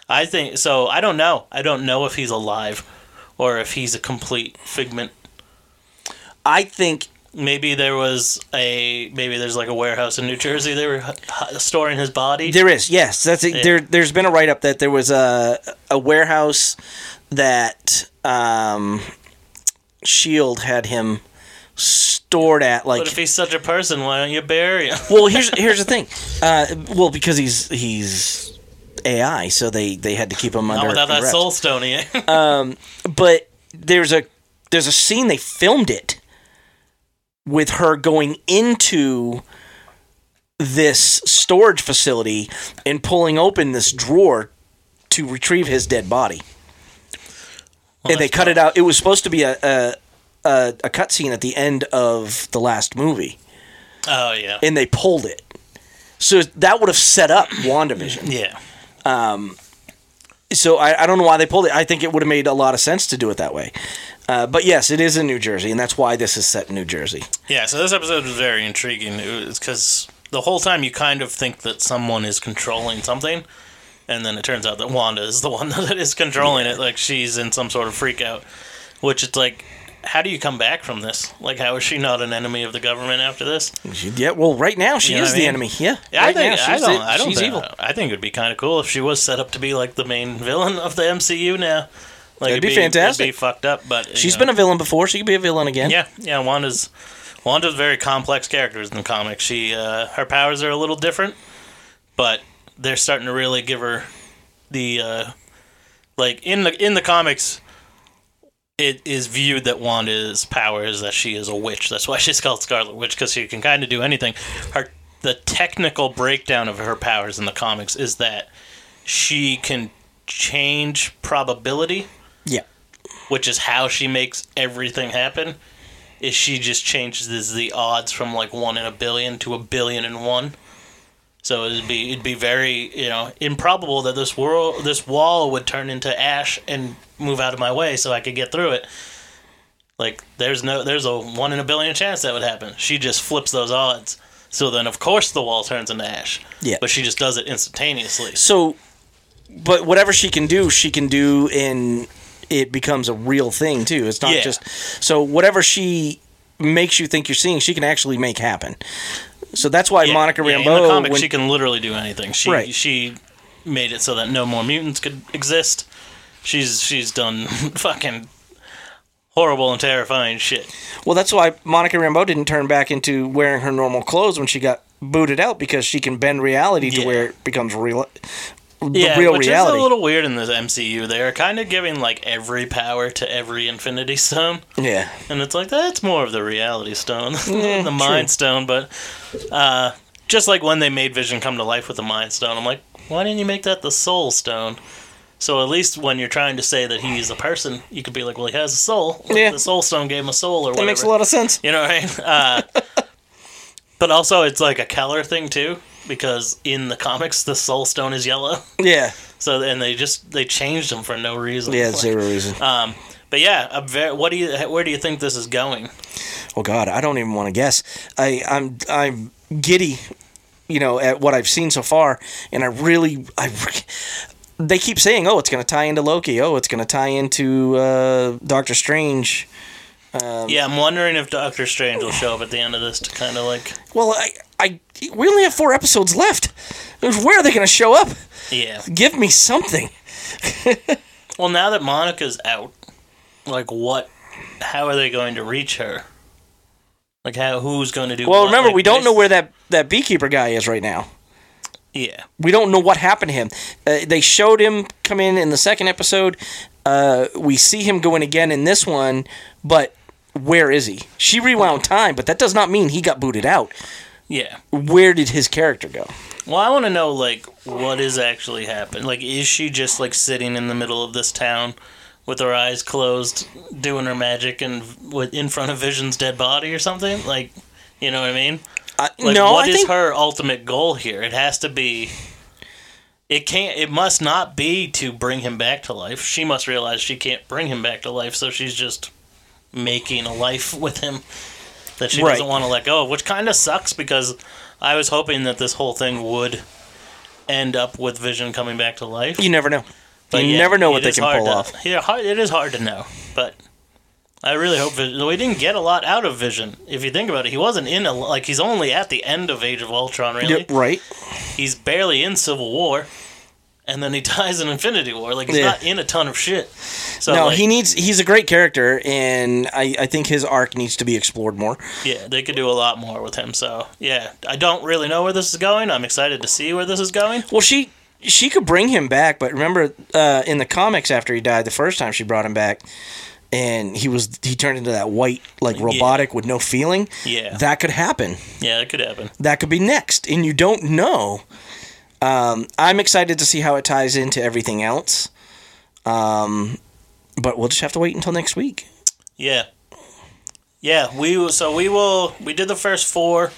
I think so. I don't know. I don't know if he's alive, or if he's a complete figment. I think Maybe there was a maybe there's like a warehouse in New Jersey. They were h- h- storing his body. There is, yes. That's it. Yeah. There. There's been a write up that there was a a warehouse that um, Shield had him stored at. Like, but if he's such a person, why don't you bury him? well, here's here's the thing. Uh, well, because he's he's AI, so they they had to keep him Not under without that wraps. soul stone. he ain't. But there's a there's a scene they filmed it with her going into this storage facility and pulling open this drawer to retrieve his dead body. and they cut it out. It was supposed to be a a, a, a cut scene at the end of the last movie, Oh yeah. and they pulled it. So that would have set up WandaVision. Yeah. Um, So I, I don't know why they pulled it. I think it would have made a lot of sense to do it that way. Uh, but yes, it is in New Jersey, and that's why this is set in New Jersey. Yeah, so this episode was very intriguing. It was because the whole time you kind of think that someone is controlling something, and then it turns out that Wanda is the one that is controlling it. Like she's in some sort of freak out, which it's like, how do you come back from this? Like, how is she not an enemy of the government after this? She- yeah, well, right now she You know is I the mean? enemy. Yeah, Yeah, I think now, I she's don't. the- I don't she's think, evil. I think it would be kind of cool if she was set up to be like the main villain of the MCU now. Like, That'd it'd be fantastic. It'd be fucked up, but She's know. been a villain before. She could be a villain again. Yeah, yeah. Wanda's Wanda's very complex characters in the comics. She uh, her powers are a little different, but they're starting to really give her the uh, like in the in the comics. It is viewed that Wanda's power is that she is a witch. That's why she's called Scarlet Witch because she can kind of do anything. Her the technical breakdown of her powers in the comics is that she can change probability yeah. which is how she makes everything happen, is she just changes the odds from like one in a billion to a billion and one. So it'd be it'd be very you know improbable that this world this wall would turn into ash and move out of my way so I could get through it. Like there's no there's a one in a billion chance that would happen. She just flips those odds. So then of course the wall turns into ash. Yeah. But she just does it instantaneously. So, but whatever she can do, she can do, and it becomes a real thing too. It's not Yeah. just so whatever she makes you think you're seeing, she can actually make happen. So that's why Yeah, Monica yeah, Rambeau. In the comic, when- she can literally do anything. She Right. she made it so that no more mutants could exist. She's she's done fucking horrible and terrifying shit. well, that's why Monica Rambeau didn't turn back into wearing her normal clothes when she got booted out because she can bend reality to Yeah. where it becomes real. Yeah, real which reality. is a little weird in the MCU. They are kind of giving like every power to every Infinity Stone, yeah. and it's like that's more of the Reality Stone, Yeah, the true. Mind Stone. But uh, just like when they made Vision come to life with the Mind Stone, I'm like, why didn't you make that the Soul Stone? So at least when you're trying to say that he's a person, you could be like, well, he has a soul. Yeah. The Soul Stone gave him a soul, or That whatever. makes a lot of sense. You know what I mean? Uh, but also, it's like a Keller thing too, because in the comics, the Soul Stone is yellow. Yeah. So and they just they changed them for no reason. Yeah, Like, zero reason. Um, But yeah, very, what do you? Where do you think this is going? Oh God, I don't even want to guess. I, I'm I'm giddy, you know, at what I've seen so far, and I really I. They keep saying, "Oh, it's going to tie into Loki. Oh, it's going to tie into uh, Doctor Strange." yeah, I'm wondering if Doctor Strange will show up at the end of this to kind of like, Well, I, I, we only have four episodes left. Where are they going to show up? yeah. Give me something. Well, now that Monica's out, like what? How are they going to reach her? Like how? Who's going to do? Well, what? remember, Like, we don't know where that that beekeeper guy is right now. Yeah, We don't know what happened to him. Uh, they showed him come in in the second episode. Uh, we see him going again in this one, but where is he? She rewound time, but that does not mean he got booted out. Yeah. Where did his character go? Well, I want to know like what is actually happening. Like, is she just like sitting in the middle of this town with her eyes closed, doing her magic, and with in front of Vision's dead body or something? Like, you know what I mean? Uh, Like, no, what I is think her ultimate goal here? It has to be. It can't. It must not be to bring him back to life. She must realize she can't bring him back to life, so she's just making a life with him that she Right. doesn't want to let go of, which kind of sucks because I was hoping that this whole thing would end up with Vision coming back to life. you never know. But you yeah, never know what they can pull to- off. Yeah, hard, it is hard to know, but I really hope Vision. We didn't get a lot out of Vision. If you think about it, he wasn't in a like he's only at the end of Age of Ultron. Really, Yeah, right? he's barely in Civil War, and then he dies in Infinity War. Like he's Yeah. not in a ton of shit. So no, like, he needs. He's a great character, and I, I think his arc needs to be explored more. yeah, they could do a lot more with him. So yeah, I don't really know where this is going. I'm excited to see where this is going. Well, she she could bring him back, but remember uh, in the comics after he died the first time she brought him back, and he was he turned into that white like robotic with no feeling. Yeah. that could happen. Yeah, that could happen. That could be next, and you don't know. Um, I'm excited to see how it ties into everything else. Um, but we'll just have to wait until next week. Yeah. Yeah, we will- so we will we did the first four,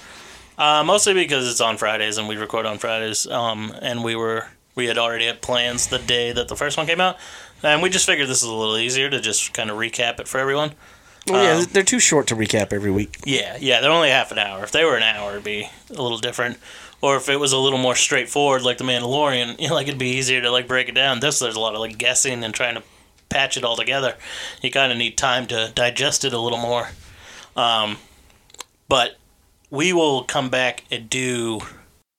uh, mostly because it's on Fridays and we record on Fridays. Um, and we were we had already had plans the day that the first one came out, and we just figured this is a little easier to just kind of recap it for everyone. Well, yeah, Um, they're too short to recap every week. Yeah, yeah, they're only half an hour. If they were an hour, it'd be a little different. Or if it was a little more straightforward, like The Mandalorian, you know, like it'd be easier to like break it down. This there's a lot of like guessing and trying to patch it all together. You kind of need time to digest it a little more. Um, but we will come back and do.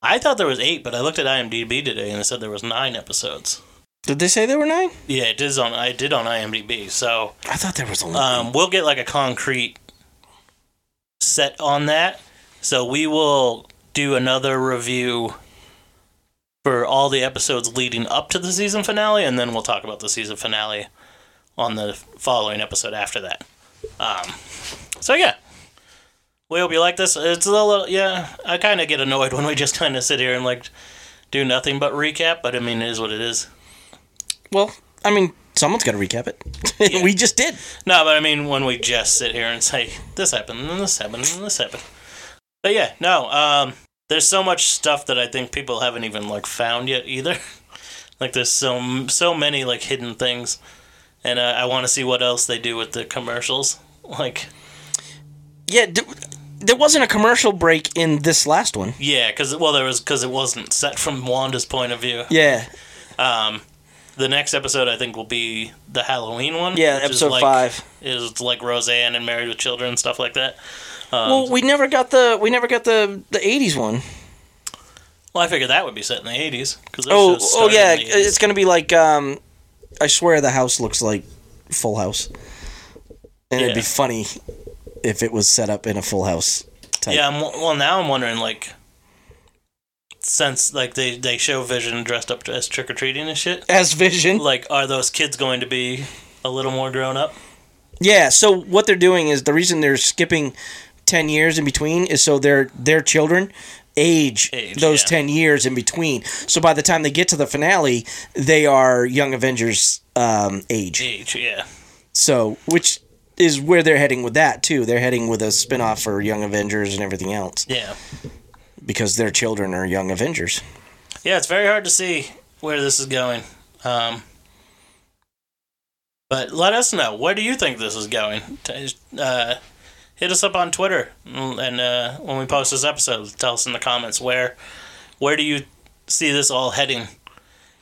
I thought there was eight, but I looked at IMDb today and it said there was nine episodes. Did they say there were nine? Yeah, it is on. I did on IMDb, so I thought there was only. um, we'll get like a concrete set on that. So we will do another review for all the episodes leading up to the season finale, and then we'll talk about the season finale on the following episode after that. Um, so yeah, we hope you like this. It's a little yeah. I kind of get annoyed when we just kind of sit here and like do nothing but recap, but I mean it is what it is. well, I mean, someone's got to recap it. we just did. No, but I mean when we just sit here and say this happened and this happened and this happened. But yeah, no. Um, there's so much stuff that I think people haven't even like found yet either. like there's so so many like hidden things, and uh, I want to see what else they do with the commercials. Like Yeah, d- there wasn't a commercial break in this last one. yeah, because well there was because it wasn't set from Wanda's point of view. Yeah, Um, the next episode I think will be the Halloween one. yeah, which is episode like- five. is like Roseanne and Married with Children and stuff like that. Um, well, we never got the we never got the the '80s one. Well, I figured that would be set in the eighties. Oh, oh yeah, it's gonna be like um, I swear the house looks like Full House, and it'd be funny if it was set up in a Full House type. yeah. I'm, well, now I'm wondering like, since like they they show Vision dressed up as trick or treating and shit, As Vision. like are those kids going to be a little more grown up? Yeah. So what they're doing is the reason they're skipping ten years in between is so their their children age, Age, those yeah. ten years in between. So by the time they get to the finale, they are Young Avengers um, age. Age, yeah, So which is where they're heading with that too. They're heading with a spin-off for Young Avengers and everything else yeah, because their children are Young Avengers. yeah. It's very hard to see where this is going. Um, But let us know. Where do you think this is going? Uh, hit us up on Twitter, mm, and uh, when we post this episode, tell us in the comments where where do you see this all heading?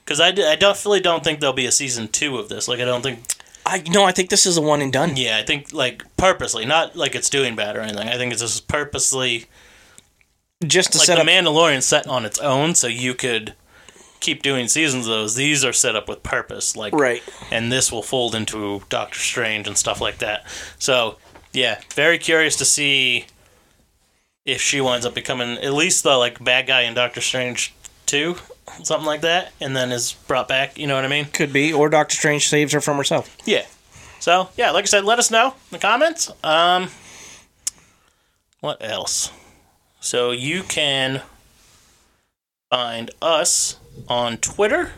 Because I definitely don't think there'll be a season two of this. Like I don't think. I no, I think this is a one and done. Yeah, I think like purposely, not like it's doing bad or anything. I think it's just purposely Just to like set the up. Mandalorian set on its own, so you could keep doing seasons of those. These are set up with purpose, like Right. and this will fold into Doctor Strange and stuff like that. So yeah, very curious to see if she winds up becoming at least the like bad guy in Doctor Strange two, something like that, and then is brought back. You know what I mean? Could be, or Doctor Strange saves her from herself. Yeah. So yeah, like I said, let us know in the comments. Um, what else? So you can find us on Twitter,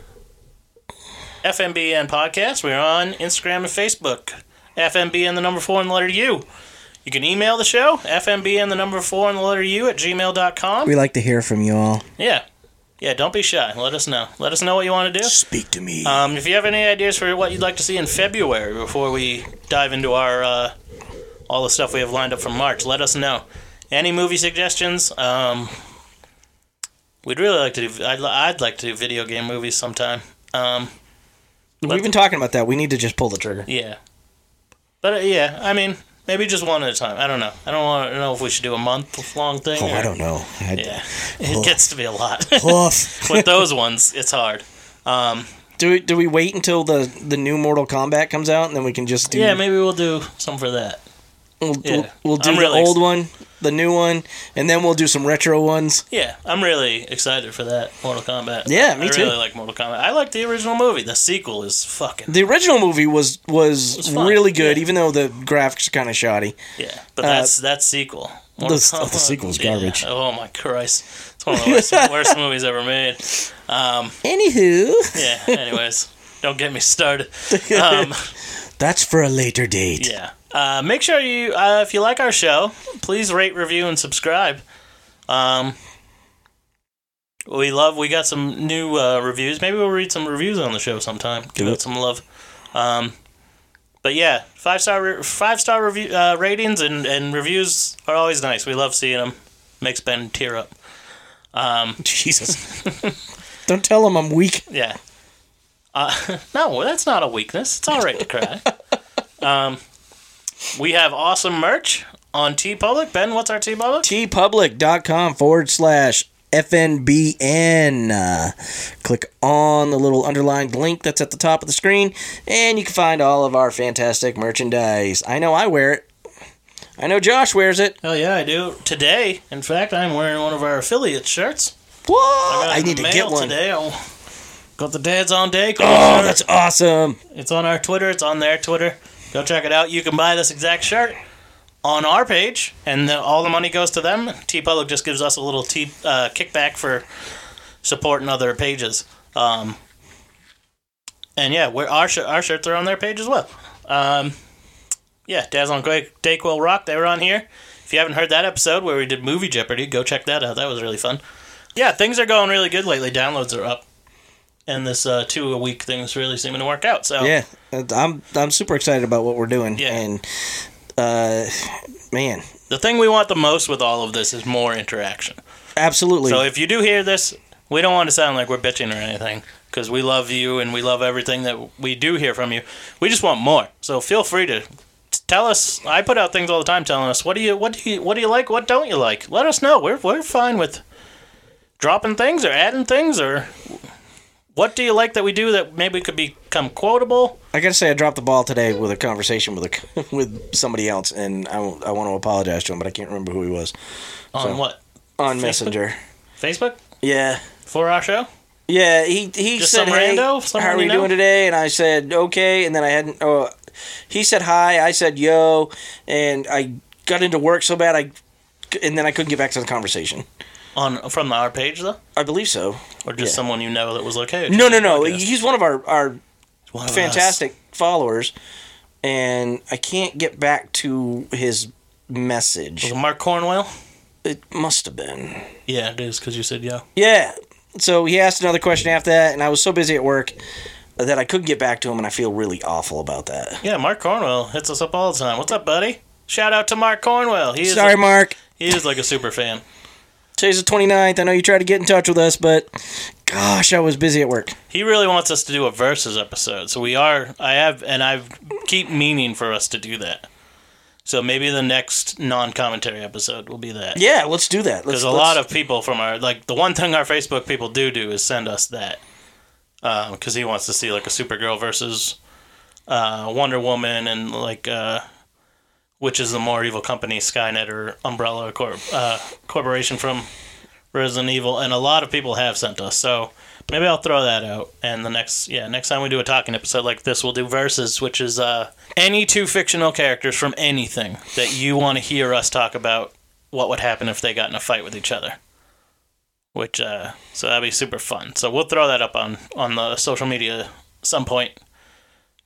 FNBN Podcast. We're on Instagram and Facebook, FNBN the number four and the letter U. You can email the show, FNBN the number four and the letter U at gmail.com. We like to hear from you all. Yeah. Yeah, don't be shy. Let us know. Let us know what you want to do. Speak to me. Um, if you have any ideas for what you'd like to see in February before we dive into our uh, all the stuff we have lined up for March, let us know. Any movie suggestions? Um, we'd really like to do. I'd, I'd like to do video game movies sometime. Um, We've been talking about that. We need to just pull the trigger. yeah, but uh, yeah, I mean, maybe just one at a time. I don't know. I don't want to know if we should do a month long thing. Oh, or- I don't know. I, Yeah, it gets to be a lot. With those ones, it's hard. Um, do we do we wait until the the new Mortal Kombat comes out and then we can just do yeah, maybe we'll do some for that. we'll, yeah. we'll, we'll do the old ex- one, the new one, and then we'll do some retro ones. Yeah, I'm really excited for that Mortal Kombat. Yeah, me I too. really like Mortal Kombat. I like the original movie. The sequel is fucking The original movie was was, was really good, yeah. even though the graphics are kind of shoddy. yeah. But Uh, that's that sequel. Mortal the- oh, the Kombat- sequel's yeah. garbage. Oh my Christ! It's one of the worst, worst movies ever made. Um, Anywho, yeah. Anyways, don't get me started. Um, that's for a later date. yeah. Uh, make sure you, uh, if you like our show, please rate, review, and subscribe. Um, we love. We got some new uh, reviews. Maybe we'll read some reviews on the show sometime. Give it. some love. Um, but yeah, five star re- five star review uh, ratings and, and reviews are always nice. We love seeing them. Makes Ben tear up. Um, Jesus, don't tell him I'm weak. yeah. Uh, no, that's not a weakness. It's all right to cry. um, we have awesome merch on TeePublic. Ben, what's our T Public? teepublic.com forward slash FNBN. Uh, click on the little underlined link that's at the top of the screen, and you can find all of our fantastic merchandise. I know I wear it. I know Josh wears it. Hell yeah, I do. Today, in fact, I'm wearing one of our affiliate shirts. What? got I need to get one. today. I'll got the Dad's on Day. Oh, that's awesome. It's on our Twitter. It's on their Twitter. Go check it out. You can buy this exact shirt on our page, and the, all the money goes to them. TeePublic just gives us a little uh, kickback for supporting other pages. Um, and yeah, our sh- our shirts are on their page as well. Um, yeah, Daz on Quake, Dayquil Rock. They were on here. If you haven't heard that episode where we did Movie Jeopardy, go check that out. That was really fun. Yeah, things are going really good lately. Downloads are up, and this uh, two a week thing is really seeming to work out. So Yeah, I'm I'm super excited about what we're doing. Yeah. And uh, man, The thing we want the most with all of this is more interaction. absolutely. So if you do hear this, we don't want to sound like we're bitching or anything because we love you and we love everything that we do hear from you. We just want more. So feel free to tell us. I put out things all the time telling us what do you what do you what do you like, what don't you like. Let us know. We're we're fine with dropping things or adding things or what do you like that we do that maybe could become quotable. I gotta say, I dropped the ball today with a conversation with a with somebody else, and I, I want to apologize to him, but I can't remember who he was On So- what? on Facebook? Messenger. Facebook? Yeah, For our show? yeah. He he Just said, some "Hey, rando? How are you we know?" doing today?" And I said, "Okay," and then I hadn't. Oh, he said hi. I said, "Yo," and I got into work so bad I, and then I couldn't get back to the conversation. On from our page though? I believe so. Or just Yeah. someone you know that was like, hey, No, no, no. He's one of our our One of us. fantastic followers, and I can't get back to his message. Was it Mark Cornwell? It must have been. Yeah, it is because you said yeah. Yeah. So he asked another question after that, and I was so busy at work, that I couldn't get back to him, and I feel really awful about that. Yeah, Mark Cornwell hits us up all the time. What's up, buddy? Shout out to Mark Cornwell. He is Sorry, Mark. He is like a super fan. Today's the 29th. I know you tried to get in touch with us, but gosh, I was busy at work. He really wants us to do a versus episode, so we are. I have, and I keep meaning for us to do that. So maybe the next non-commentary episode will be that. Yeah, let's do that. Because a lot of people from our like the one thing our Facebook people do do is send us that because he wants to see like a Supergirl versus uh, Wonder Woman and like uh, which is the more evil company, Skynet or Umbrella uh, Corporation from Resident Evil, and a lot of people have sent us. So maybe I'll throw that out. And the next yeah next time we do a talking episode like this, we'll do verses, which is uh, any two fictional characters from anything that you want to hear us talk about what would happen if they got in a fight with each other. Which uh, so that'd be super fun. So we'll throw that up on on the social media some point.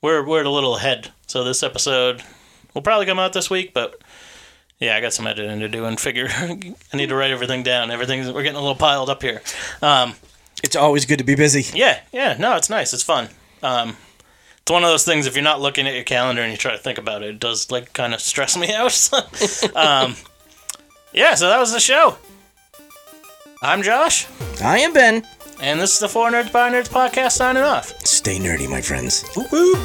We're we're a little ahead, so this episode will probably come out this week. But yeah, I got some editing to do and figure. I need to write everything down. Everything's we're getting a little piled up here. Um, It's always good to be busy. yeah, yeah, no, it's nice. It's fun. Um, it's one of those things. If you're not looking at your calendar and you try to think about it, it does like kind of stress me out. um, yeah, so that was the show. I'm Josh, I am Ben. and this is the For Nerds by Nerds podcast signing off. Stay nerdy, my friends. Whoop.